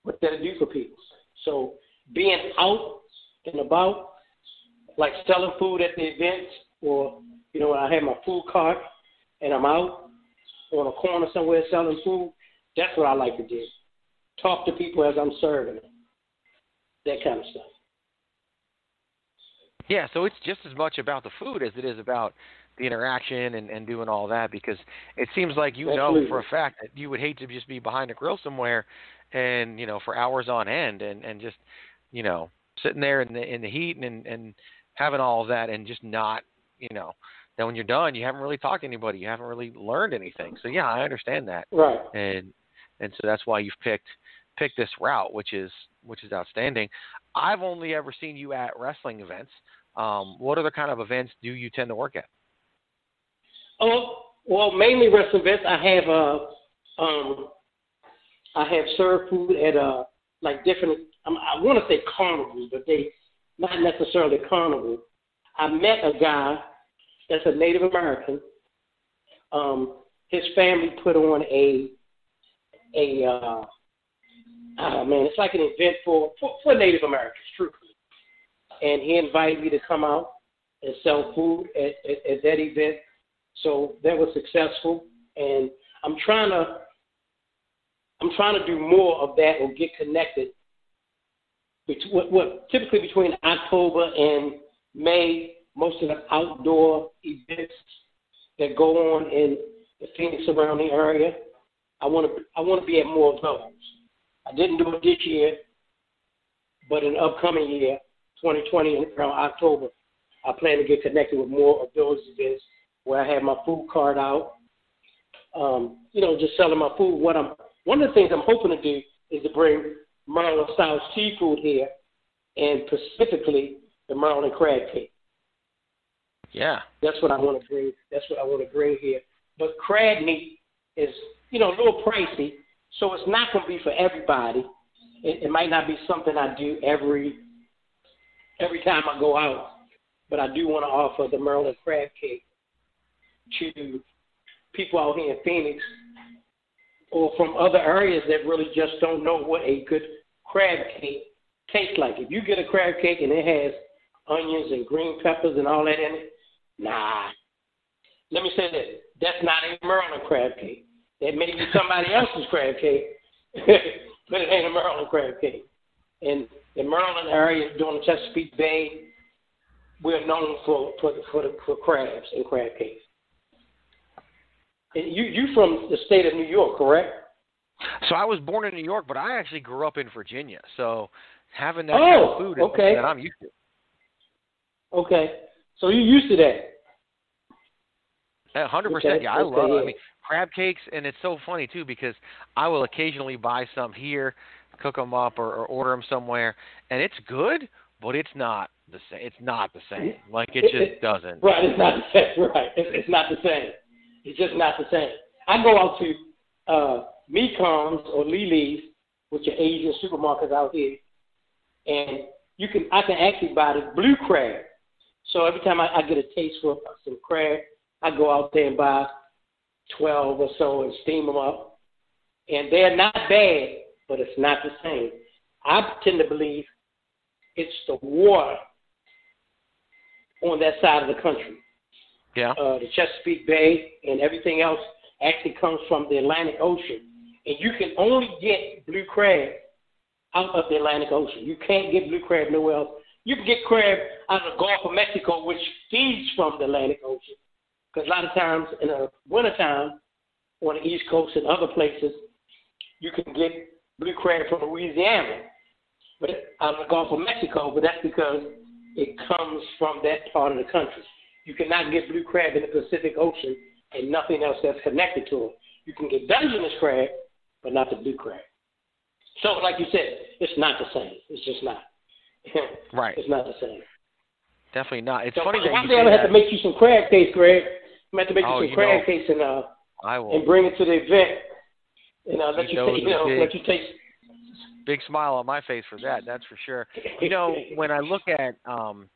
what that'll do for people. So being out and about, like selling food at the events, or you know, when I have my food cart and I'm out on a corner somewhere selling food, that's what I like to do. Talk to people as I'm serving them. That kind of stuff. Yeah, so it's just as much about the food as it is about the interaction and, and doing all that because it seems like you know for a fact that you would hate to just be behind a grill somewhere and you know for hours on end and and just you know sitting there in the in the heat and and having all of that and just not you know. Then when you're done you haven't really talked to anybody. You haven't really learned anything. So yeah I understand that. Right. and and so that's why you've picked picked this route which is which is outstanding. I've only ever seen you at wrestling events um, what other kind of events do you tend to work at? Oh, well, mainly restaurant events. I have uh, um, I have served food at uh, like different. Um, I want to say carnivals, but they not necessarily carnival. I met a guy that's a Native American. Um, his family put on a a uh, oh man, it's like an event for for, for Native Americans, truthfully. And he invited me to come out and sell food at, at, at that event. So that was successful, and I'm trying to I'm trying to do more of that or get connected. What, what typically between October and May, most of the outdoor events that go on in the Phoenix surrounding area, I want to I want to be at more of those. I didn't do it this year, but in the upcoming year, 2020, around October, I plan to get connected with more of those events where I have my food cart out. Um, you know, just selling my food. What I'm one of the things I'm hoping to do is to bring Maryland style seafood here and specifically the Maryland crab cake. Yeah. That's what I want to bring. That's what I want to bring here. But crab meat is, you know, a little pricey, so it's not going to be for everybody. It, it might not be something I do every every time I go out, but I do want to offer the Maryland crab cake to people out here in Phoenix or from other areas that really just don't know what a good crab cake tastes like. If you get a crab cake and it has onions and green peppers and all that in it, nah. Let me say this: that's not a Maryland crab cake. That may be somebody else's crab cake, but it ain't a Maryland crab cake. And the Maryland area, during the Chesapeake Bay, we're known for for the, for, the, for crabs and crab cakes. And you you from the state of New York, correct? So I was born in New York, but I actually grew up in Virginia. So having that Oh, kind of oh, food is okay. that I'm used to. Okay, so you're used to that. A hundred percent. Yeah, I okay, love. yeah. I mean, crab cakes, and it's so funny too because I will occasionally buy some here, cook them up, or, or order them somewhere, and it's good, but it's not the same. It's not the same. Like it just doesn't. Right, it's not the same. Right, it's, it's not the same. It's just not the same. I go out to uh, Mekong's or Lee Lee's, which are Asian supermarkets out here, and you can I can actually buy the blue crab. So every time I, I get a taste for some crab, I go out there and buy twelve or so and steam them up, and they're not bad, but it's not the same. I tend to believe it's the water on that side of the country. Yeah. Uh, the Chesapeake Bay and everything else actually comes from the Atlantic Ocean. And you can only get blue crab out of the Atlantic Ocean. You can't get blue crab nowhere else. You can get crab out of the Gulf of Mexico, which feeds from the Atlantic Ocean. Because a lot of times in the wintertime on the East Coast and other places, you can get blue crab from Louisiana, but out of the Gulf of Mexico. But that's because it comes from that part of the country. You cannot get blue crab in the Pacific Ocean and nothing else that's connected to it. You can get Dungeness crab, but not the blue crab. So, like you said, it's not the same. It's just not. Right. It's not the same. Definitely not. It's So funny that one you say I'm gonna have to make you some crab cakes, Greg. I'm gonna have to make Oh, you some crab know. cakes and uh I will. and bring it to the event. And uh, let you, those you know big- let you take. big smile on my face for that. That's for sure. You know, when I look at, um,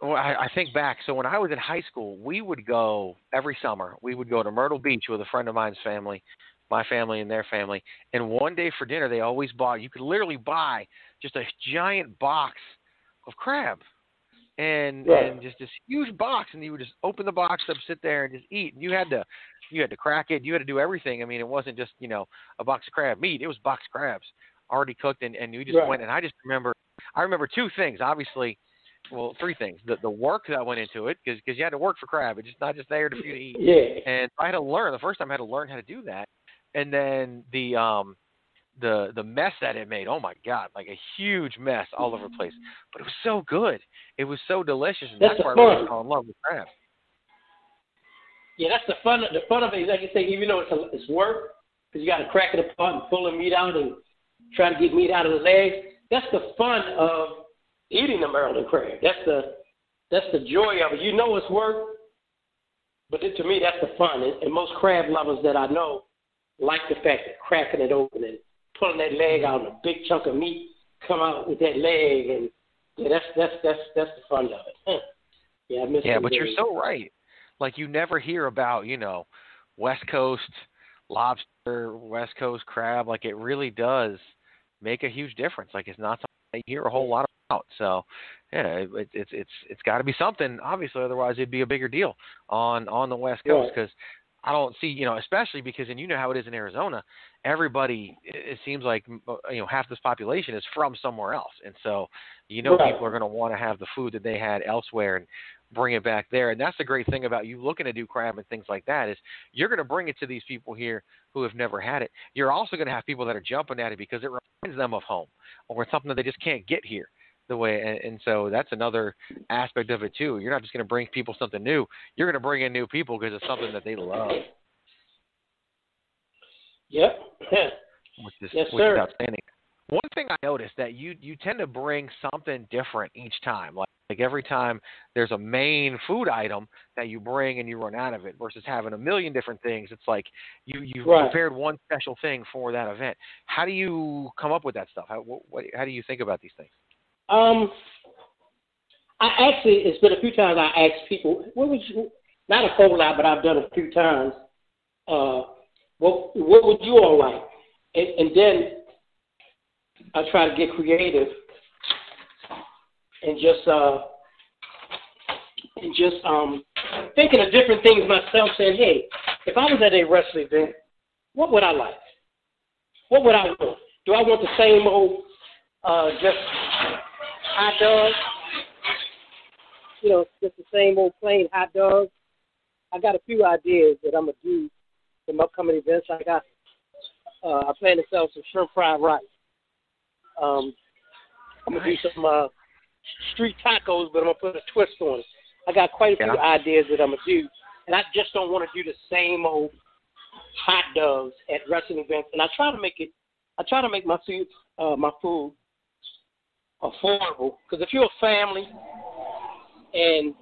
well, I, I think back. So when I was in high school, we would go every summer. We would go to Myrtle Beach with a friend of mine's family, my family and their family. And one day for dinner, they always bought. You could literally buy just a giant box of crab. And Right. and just this huge box, and you would just open the box up, sit there, and just eat. And you had to, you had to crack it. You had to do everything. I mean, it wasn't just you know a box of crab meat. It was box crabs already cooked, and and we just Right. went. And I just remember, I remember two things. Obviously, well, three things. The the work that went into it, because because you had to work for crab. It's just not just there to for you to eat. Yeah. And I had to learn. The first time I had to learn how to do that, and then the um the the mess that it made. Oh my God, like a huge mess all over the place. But it was so good. It was so delicious, and That's that's, why I really fell in love with crab. Yeah, that's the fun. The fun of it is, like I say, even though it's a, it's work, because you got to crack it apart and pull the meat out and try to get meat out of the legs. That's the fun of eating the Maryland crab. That's the that's the joy of it. You know it's work, but it, to me that's the fun. And, and most crab lovers that I know like the fact that cracking it open and pulling that leg out and a big chunk of meat come out with that leg, and yeah, that's that's that's that's the fun of it. Huh. Yeah, I miss Yeah, but you're so right. Like you never hear about, you know, West Coast lobster, West Coast crab. Like it really does make a huge difference. Like it's not something that you hear a whole lot about. So yeah, it, it, it's it's it's got to be something. Obviously, otherwise it'd be a bigger deal on on the West Coast because. I don't see, you know, especially because, and you know how it is in Arizona. Everybody, it seems like, uh, you know, half this population is from somewhere else, and so, you know, Right. people are going to want to have the food that they had elsewhere, and bring it back there. And that's the great thing about you looking to do crab and things like that is you're going to bring it to these people here who have never had it. You're also going to have people that are jumping at it because it reminds them of home or it's something that they just can't get here. The way and, and so that's another aspect of it too. You're not just going to bring people something new. You're going to bring in new people because it's something that they love, Yep. which is Yes, which sir. is outstanding. One thing I noticed that you you tend to bring something different each time. Like like every time there's a main food item that you bring and you run out of it versus having a million different things. It's like you you Right. prepared one special thing for that event. How do you come up with that stuff? How what, what, how do you think about these things? Um, I actually, it's been a few times I asked people, what would you, not a whole lot, but I've done a few times, uh, what, what would you all like? And, and then I try to get creative and just, uh, and just, um, thinking of different things myself, saying, hey, if I was at a wrestling event, what would I like? What would I want? Do I want the same old, uh, just hot dogs? You know, just the same old plain hot dogs. I got a few ideas that I'm gonna do some upcoming events. I got uh I plan to sell some shrimp fried rice. Um I'm gonna do some uh street tacos but I'm gonna put a twist on it. I got quite a few ideas that I'm gonna do and I just don't wanna do the same old hot dogs at wrestling events and I try to make it I try to make my food uh my food affordable because if you're a family and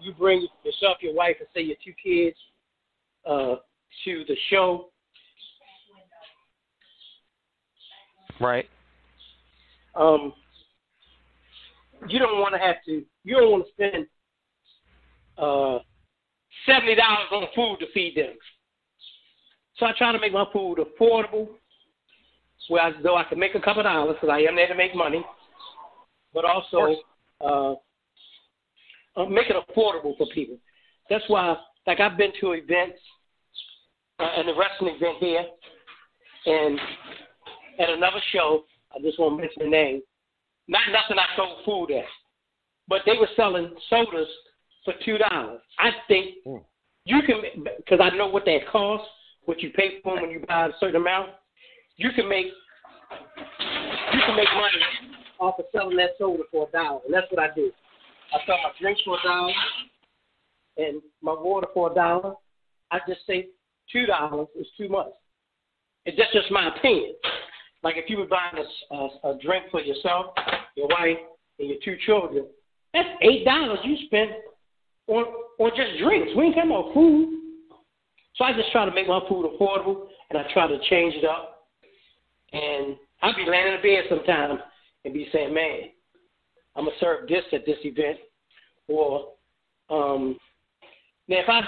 you bring yourself, your wife, and say your two kids uh, to the show, Right. um, you don't want to have to. You don't want to spend uh, seventy dollars on food to feed them. So I try to make my food affordable, where as though I can make a couple of dollars because I am there to make money, but also uh, uh, make it affordable for people. That's why, like I've been to events, uh, and the wrestling event here, and at another show. I just won't mention the name. Not nothing I sold food at, but they were selling sodas for two dollars. I think you can because I know what that costs, what you pay for when you buy a certain amount. You can make you can make money off of selling that soda for a dollar, and that's what I do. I sell my drinks for a dollar and my water for a dollar. I just say two dollars is too much. It's just just my opinion. Like if you were buying a, a, a drink for yourself, your wife, and your two children, that's eight dollars you spent on on just drinks. We ain't talking about food. So I just try to make my food affordable, and I try to change it up. And I'll be laying in the bed sometimes and be saying, "Man, I'm gonna serve this at this event," or um, now if I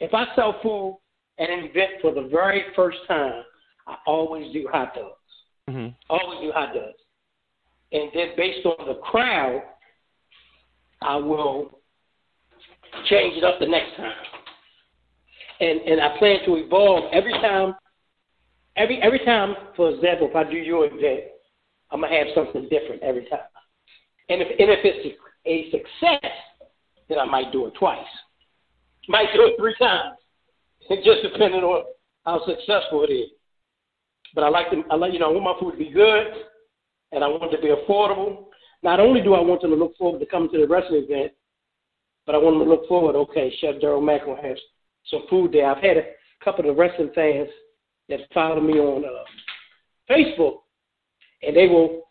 if I sell food at an event for the very first time, I always do hot dogs. Mm-hmm. Always do hot dogs. And then based on the crowd, I will change it up the next time. And and I plan to evolve every time. Every every time, for example, if I do your event, I'm gonna have something different every time. And if and if it's a success, then I might do it twice. Might do it three times. It just depending on how successful it is. But I like to, I like, you know, I want my food to be good, and I want it to be affordable. Not only do I want them to look forward to coming to the wrestling event, but I want them to look forward. Okay, Chef Daryl Mack will have some food there. I've had a couple of wrestling fans that follow me on uh, Facebook, and they will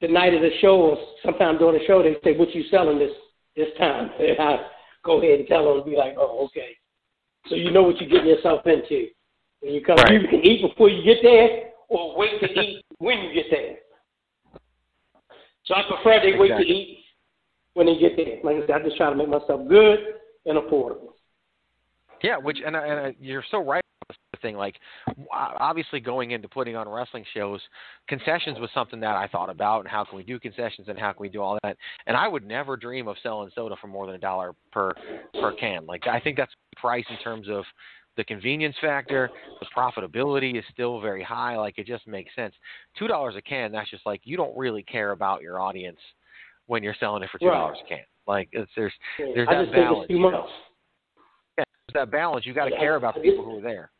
the night of the show or sometime during the show they say, "What you selling this this time?" And I go ahead and tell them to be like, "Oh, okay." So you know what you're getting yourself into. When you come, you can eat before you get there, or wait to eat when you get there. So I prefer they wait to eat when they get there. Like I said, I just try to make myself good and affordable. Yeah, which and, I- and I- you're so right thing. Like, uh, obviously, going into putting on wrestling shows, concessions was something that I thought about, and how can we do concessions, and how can we do all that. And I would never dream of selling soda for more than a dollar per per can. Like, I think that's price in terms of the convenience factor. The profitability is still very high. Like, it just makes sense. Two dollars a can. That's just like you don't really care about your audience when you're selling it for two dollars a can. Like, it's, there's there's I that just think balance. it's too you much. know? Yeah, that balance. You got to care about the people who are there.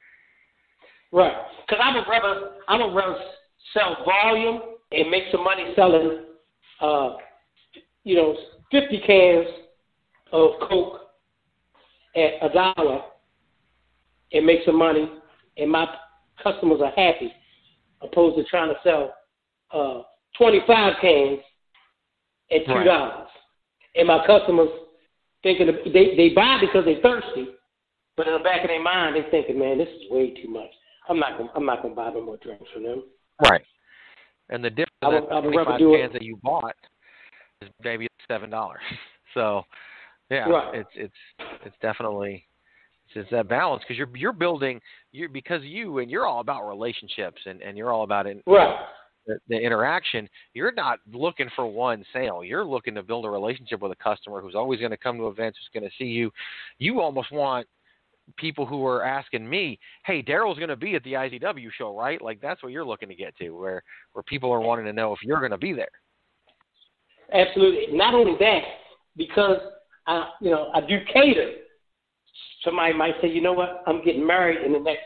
Right. Because I would rather I would rather sell volume and make some money selling, uh, you know, fifty cans of Coke at a dollar and make some money, and my customers are happy, opposed to trying to sell uh, 25 cans at two Right. dollars, and my customers thinking they they buy because they're thirsty, but in the back of their mind they're thinking, man, this is way too much. I'm not gonna I'm not gonna buy no more drinks from them. Right. And the difference I would- that I would rather 25 do it- cans that you bought is maybe seven dollars. So, yeah, Right. it's it's it's definitely it's, it's that balance because you're you're building you because you and you're all about relationships and and you're all about it. Right. The, the interaction, you're not looking for one sale. You're looking to build a relationship with a customer who's always going to come to events, who's going to see you. You almost want people who are asking me, "Hey, Daryl's going to be at the IZW show, right?" Like that's what you're looking to get to, where where people are wanting to know if you're going to be there. Absolutely. Not only that, because I, you know, I do cater. Somebody might say, you know what, I'm getting married in the next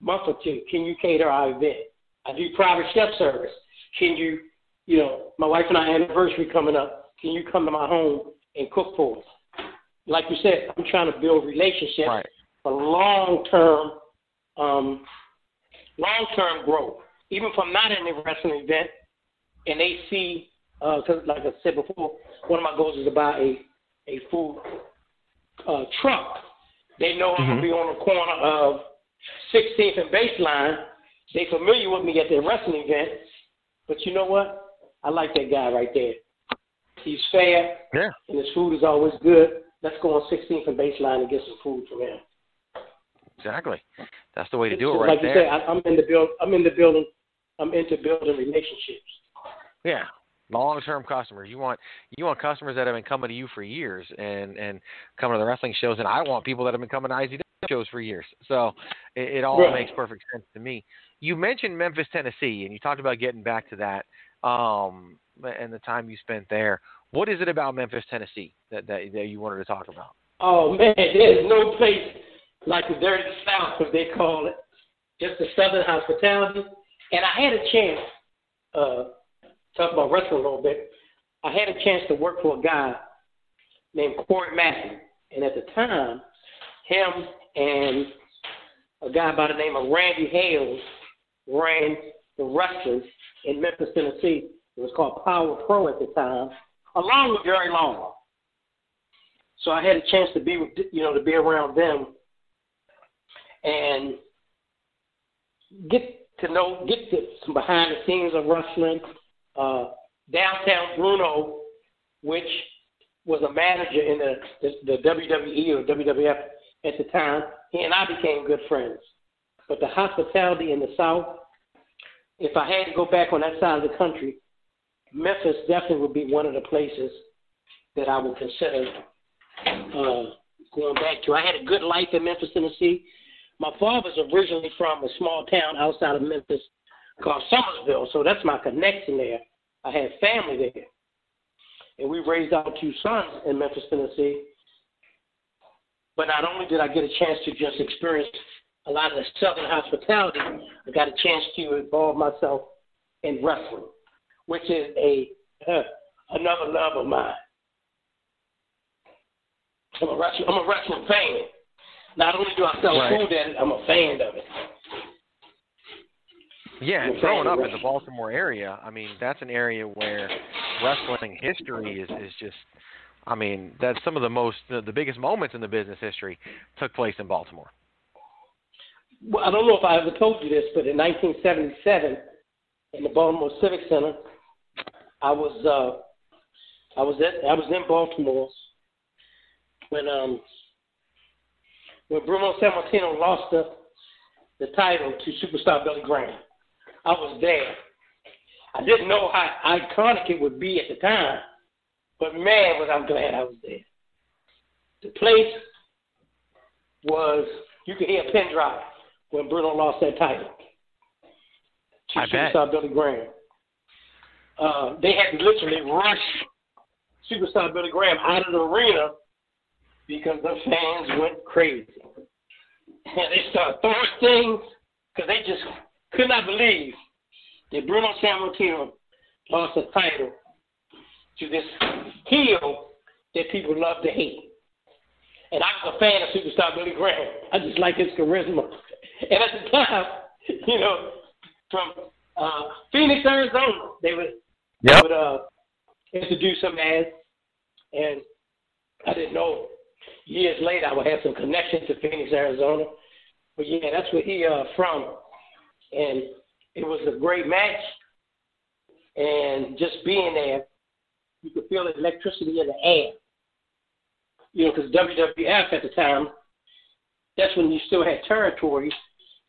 month or two. Can you cater our event? I do private chef service. Can you, you know, my wife and I anniversary coming up. Can you come to my home and cook for us? Like you said, I'm trying to build relationships for long term, um, long term growth. Even if I'm not in a wrestling event, and they see, because like I said before, one of my goals is to buy a a food uh, truck. They know I'm gonna be on the corner of 16th and Baseline. They familiar with me at their wrestling event, but you know what? I like that guy right there. He's fair, Yeah. and his food is always good. Let's go on 16th and Baseline and get some food from him. Exactly. That's the way to do it right like there. you said, I'm in the build. I'm in the building. I'm into building relationships. Yeah, long term customers. You want you want customers that have been coming to you for years and and coming to the wrestling shows, and I want people that have been coming to IZW shows for years. So it, it all Right. makes perfect sense to me. You mentioned Memphis, Tennessee, and you talked about getting back to that um, and the time you spent there. What is it about Memphis, Tennessee that that, that you wanted to talk about? Oh man, there's no place like the dirty South, as they call it. Just the Southern hospitality. And I had a chance, uh, talk about wrestling a little bit. I had a chance to work for a guy named Corey Maclin, and at the time, him and a guy by the name of Randy Hales ran the wrestlers in Memphis, Tennessee. It was called Power Pro at the time, along with Jerry Long. So I had a chance to be with, you know, to be around them and get to know, get to some behind the scenes of wrestling. Uh, Downtown Bruno, which was a manager in the, the, the WWE or WWF at the time, he and I became good friends. But the hospitality in the South, if I had to go back on that side of the country, Memphis definitely would be one of the places that I would consider uh, going back to. I had a good life in Memphis, Tennessee. My father's originally from a small town outside of Memphis called Somerville, so that's my connection there. I had family there. And we raised our two sons in Memphis, Tennessee. But not only did I get a chance to just experience a lot of the Southern hospitality, I got a chance to involve myself in wrestling, which is a uh, another love of mine. I'm a wrestling, I'm a wrestling fan. Not only do I sell Right. food at it, I'm a fan of it. Yeah, and growing up in the. Baltimore area, I mean, that's an area where wrestling history is is just. I mean, that's some of the most the, the biggest moments in the business history took place in Baltimore. Well, I don't know if I ever told you this, but in 1977, in the Baltimore Civic Center, I was uh, I was at I was in Baltimore when um when Bruno Sammartino lost the the title to Superstar Billy Graham. I was there. I didn't know how iconic it would be at the time, but man, was I glad I was there. The place was you could hear a pin drop when Bruno lost that title to I bet. Superstar Billy Graham. Uh, they had to literally rush Superstar Billy Graham out of the arena because the fans went crazy. And they started throwing things because they just could not believe that Bruno Sammartino lost a title to this heel that people love to hate. And I was a fan of Superstar Billy Graham. I just like his charisma. And at the time, you know, from uh, Phoenix, Arizona. They would Yep. they would uh, introduce some ads, and I didn't know. Years later, I would have some connection to Phoenix, Arizona. But yeah, that's where he uh from, and it was a great match. And just being there, you could feel the electricity in the air. You know, because WWF at the time, that's when you still had territory,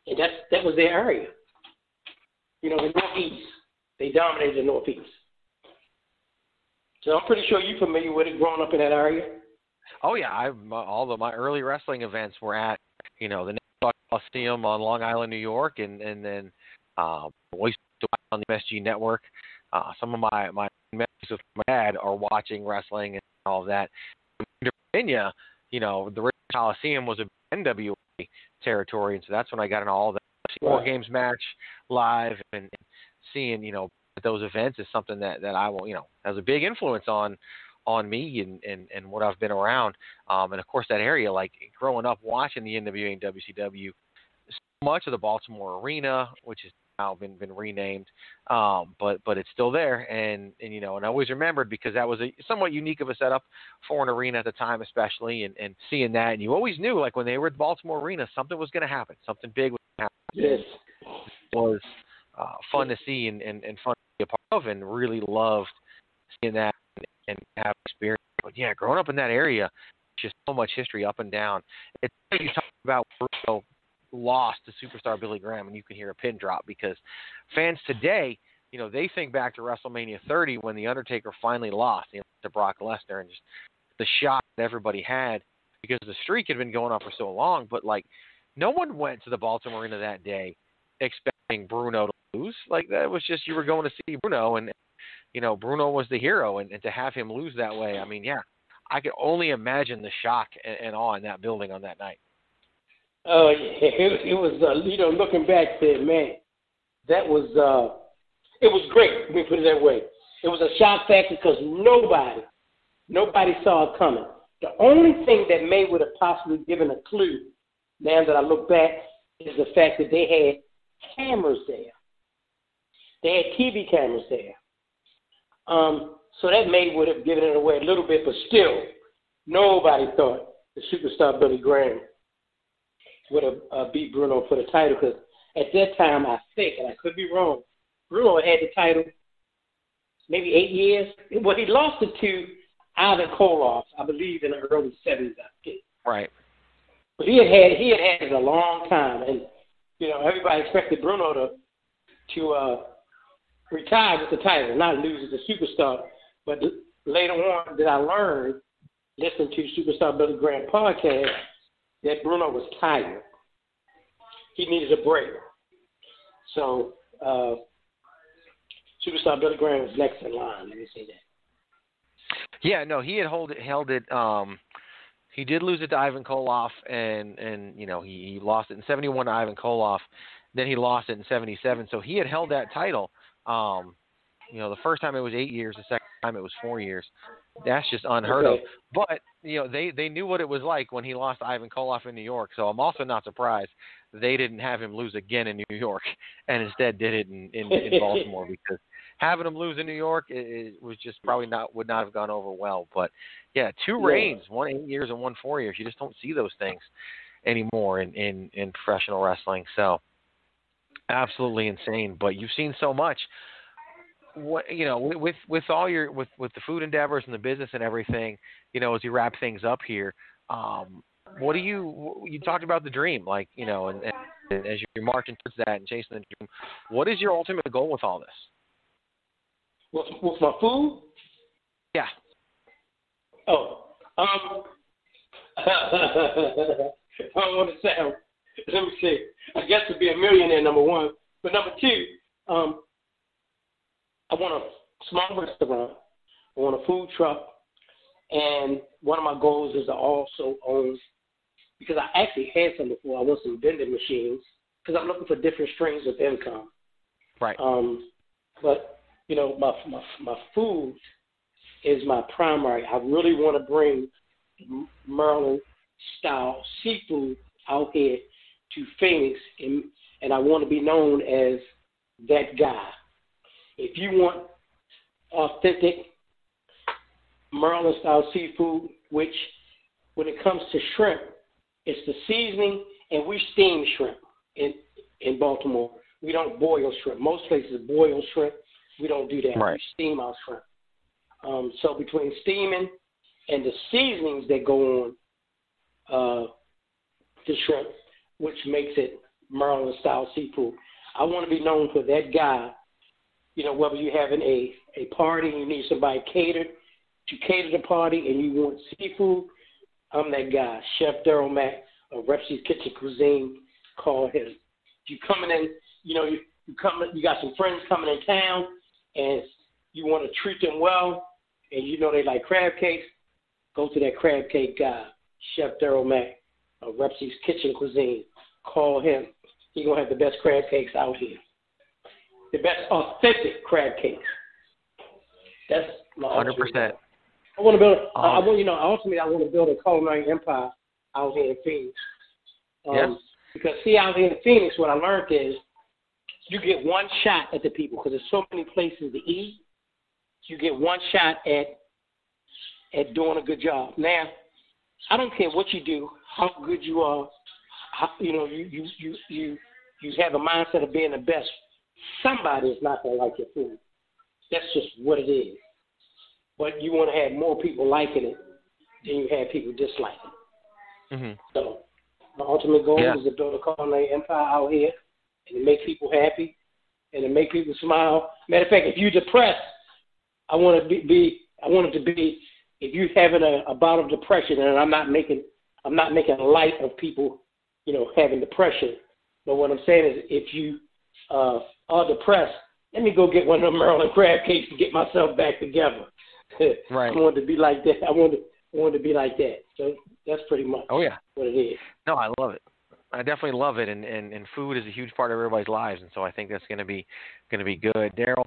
and that's that was their area. You know, the Northeast. They dominated the Northeast. So I'm pretty sure you're familiar with it, growing up in that area. Oh yeah, I my- all of my early wrestling events were at you know the Nassau Coliseum on Long Island, New York, and and then um, on the MSG Network. Uh, some of my my memories with my dad are watching wrestling and all of that. In Virginia, you know, the Coliseum was a NWA territory, and so that's when I got into all that. War Right. Games match live and, and seeing you know those events is something that that I will you know has a big influence on on me and and and what I've been around. Um, and of course that area, like growing up watching the NWA and WCW, so much of the Baltimore arena, which has now been been renamed, um, but but it's still there. And and you know, and I always remembered because that was a somewhat unique of a setup for an arena at the time, especially, and and seeing that, and you always knew like when they were at the Baltimore arena, something was going to happen, something big was going to happen Yes. was uh, fun to see and, and, and fun to be a part of, and really loved seeing that and, have experience. But yeah, growing up in that area, just so much history up and down. It's like you talk about Bruno lost to superstar Billy Graham, and you can hear a pin drop because fans today, you know, they think back to WrestleMania 30 when the Undertaker finally lost you know, to Brock Lesnar, and just the shock that everybody had because the streak had been going on for so long. But like, no one went to the Baltimore Arena that day expecting Bruno to lose. Like that was just you were going to see Bruno, and you know Bruno was the hero, and, and to have him lose that way, I mean, yeah, I could only imagine the shock and, and awe in that building on that night. Oh, yeah. It, it was, uh, you know, looking back there, man, that was, uh, it was great. Let me put it that way. It was a shock factor because nobody, nobody saw it coming. The only thing that may would have possibly given a clue, now that I look back, is the fact that they had cameras there. They had TV cameras there. Um, so that may would have given it away a little bit, but still, nobody thought the superstar Billy Graham would have uh, beat Bruno for the title because at that time, I think, and I could be wrong, Bruno had the title maybe eight years. Well, he lost it to Ivan Koloff, I believe, in the early seventies. I think. Right. But he had had he had had it a long time, and you know everybody expected Bruno to to uh, retire with the title, not lose as a superstar. But later on, that I learned listening to Superstar Billy Graham podcast that Bruno was tired. He needed a break. So uh, Superstar Billy Graham was next in line. Let me say that. Yeah, no, he had hold it, held it. Um, he did lose it to Ivan Koloff, and and you know he, he lost it in '71 to Ivan Koloff. Then he lost it in '77. So he had held that title. Um, you know, the first time it was eight years. The second time it was four years. That's just unheard Okay. of. But you know, they they knew what it was like when he lost Ivan Koloff in New York. So I'm also not surprised they didn't have him lose again in New York, and instead did it in in, in Baltimore because having him lose in New York it, it was just probably not would not have gone over well. But yeah, two Yeah. reigns, one eight years and one four years. You just don't see those things anymore in in, in professional wrestling. So absolutely insane. But you've seen so much. What you know with with, with all your with with the food endeavors and the business and everything, you know, as you wrap things up here. Um, what do you you talked about the dream, like you know, and, and as you're marching towards that and chasing the dream, what is your ultimate goal with all this? With, with my food? Yeah. Oh, um, I don't want to sound. Let me see. I guess to be a millionaire, number one. But number two, um, I want a small restaurant. I want a food truck, and one of my goals is to also own. Because I actually had some before. I want some vending machines because I'm looking for different streams of income. Right. Um, but you know, my my my food is my primary. I really want to bring Maryland style seafood out here to Phoenix, and and I want to be known as that guy. If you want authentic Maryland style seafood, which when it comes to shrimp, it's the seasoning, and we steam shrimp in in Baltimore. We don't boil shrimp. Most places boil shrimp. We don't do that. Right. We steam our shrimp. Um, so between steaming and the seasonings that go on uh, the shrimp, which makes it Maryland style seafood, I want to be known for that guy. You know, whether you're having a a party, and you need somebody catered to cater the party, and you want seafood. I'm that guy, Chef Daryl Mack of Repsy's Kitchen Cuisine. Call him. You coming in, you know, you you coming, you got some friends coming in town, and you want to treat them well, and you know they like crab cakes. Go to that crab cake guy, Chef Daryl Mack of Repsy's Kitchen Cuisine. Call him. He gonna have the best crab cakes out here. The best authentic crab cakes. That's my Hundred ultimate percent. I want to build. I I Um, want you know. Ultimately, I want to build a culinary empire out here in Phoenix. Um, Yeah. Because see, out here in Phoenix, what I learned is you get one shot at the people because there's so many places to eat. You get one shot at at doing a good job. Now, I don't care what you do, how good you are. How, you know, you you you you you have a mindset of being the best. Somebody is not gonna like your food. That's just what it is but you want to have more people liking it than you have people disliking. It. hmm So my ultimate goal Yeah. is to build a culinary empire out here and to make people happy and to make people smile. Matter of fact, if you're depressed, I want to be, be I want it to be if you're having a, a bout of depression, and I'm not making I'm not making light of people, you know, having depression. But what I'm saying is, if you uh, are depressed, let me go get one of them Maryland crab cakes to get myself back together. Right. I want to be like that. I want to I want to be like that. So that's pretty much Oh yeah. what it is. No, I love it. I definitely love it, and, and and food is a huge part of everybody's lives, and so I think that's going to be going to be good. Daryl,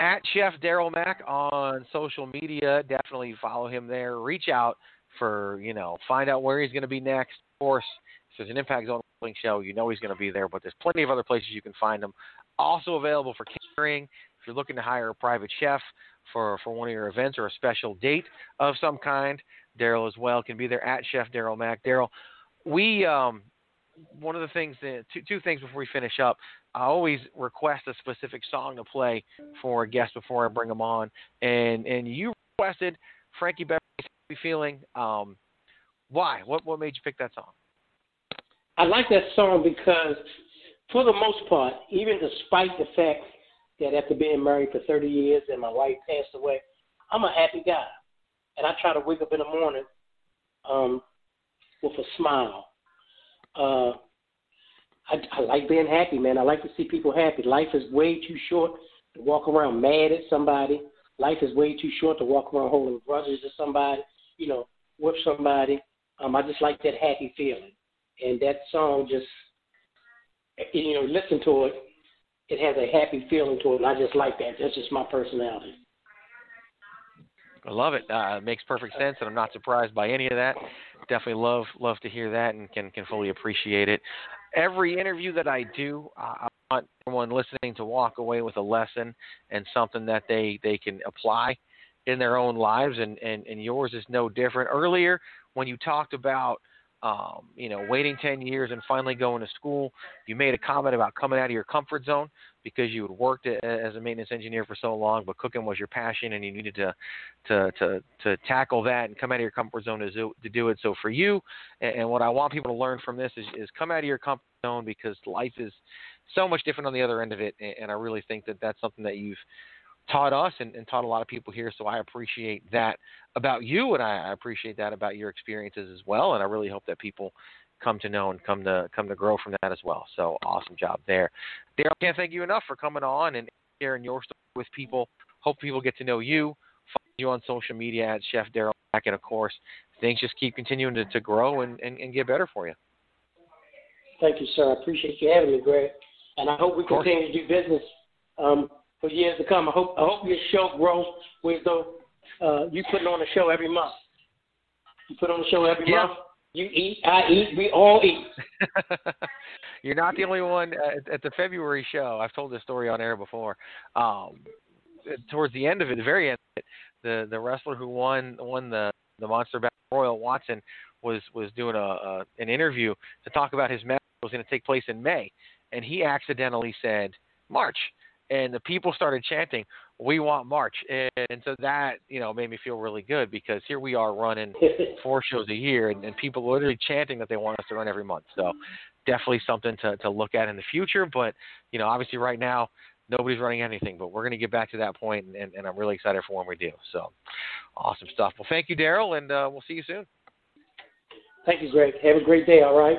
at Chef Daryl Mack on social media, definitely follow him there. Reach out for you know find out where he's going to be next. Of course, if there's an Impact Zone Wrestling show, you know he's going to be there, but there's plenty of other places you can find him. Also available for catering. If you're looking to hire a private chef for for one of your events or a special date of some kind, Daryl as well can be there at Chef Daryl Mack. Daryl, we um one of the things that two two things before we finish up. I always request a specific song to play for a guest before I bring them on, and and you requested Frankie Beverly's "Happy Feeling." Um, why? What what made you pick that song? I like that song because, for the most part, even despite the fact that after being married for 30 years and my wife passed away, I'm a happy guy, and I try to wake up in the morning um, with a smile. Uh, I, I like being happy, man. I like to see people happy. Life is way too short to walk around mad at somebody. Life is way too short to walk around holding grudges to somebody, you know, with somebody. Um, I just like that happy feeling. And that song just, you know, listen to it. It has a happy feeling to it, and I just like that. That's just my personality. I love it. Uh, it makes perfect sense, and I'm not surprised by any of that. Definitely love love to hear that, and can can fully appreciate it. Every interview that I do, I want everyone listening to walk away with a lesson and something that they they can apply in their own lives, and and and yours is no different. Earlier, when you talked about um, you know, waiting 10 years and finally going to school. You made a comment about coming out of your comfort zone because you had worked as a maintenance engineer for so long, but cooking was your passion and you needed to, to, to, to tackle that and come out of your comfort zone to do, to do it. So for you, and, what I want people to learn from this is, is come out of your comfort zone because life is so much different on the other end of it. And, I really think that that's something that you've taught us and, and taught a lot of people here. So I appreciate that about you, and I appreciate that about your experiences as well. And I really hope that people come to know and come to come to grow from that as well. So awesome job there, Daryl. Can't thank you enough for coming on and sharing your story with people. Hope people get to know you. Find you on social media at Chef Daryl Mack, and of course, things just keep continuing to, to grow and, and, and get better for you. Thank you, sir. I appreciate you having me, Greg. And I hope we continue to do business um, for years to come. I hope I hope your show grows with though uh, you putting on a show every month. You put on a show every Yeah. month. You eat, I eat, we all eat. You're not the only one at, at the February show. I've told this story on air before. Um, towards the end of it, the very end of it, the the wrestler who won won the the Monster Battle Royal Watson was was doing a, a an interview to talk about his match that was going to take place in May, and he accidentally said March, and the people started chanting, "We want March," and, so that you know made me feel really good because here we are running four shows a year, and, and people literally chanting that they want us to run every month. So definitely something to to look at in the future. But you know, obviously right now nobody's running anything, but we're going to get back to that point, and, and, and I'm really excited for when we do. So awesome stuff. Well, thank you, Daryl, and uh, we'll see you soon. Thank you, Greg. Have a great day, all right?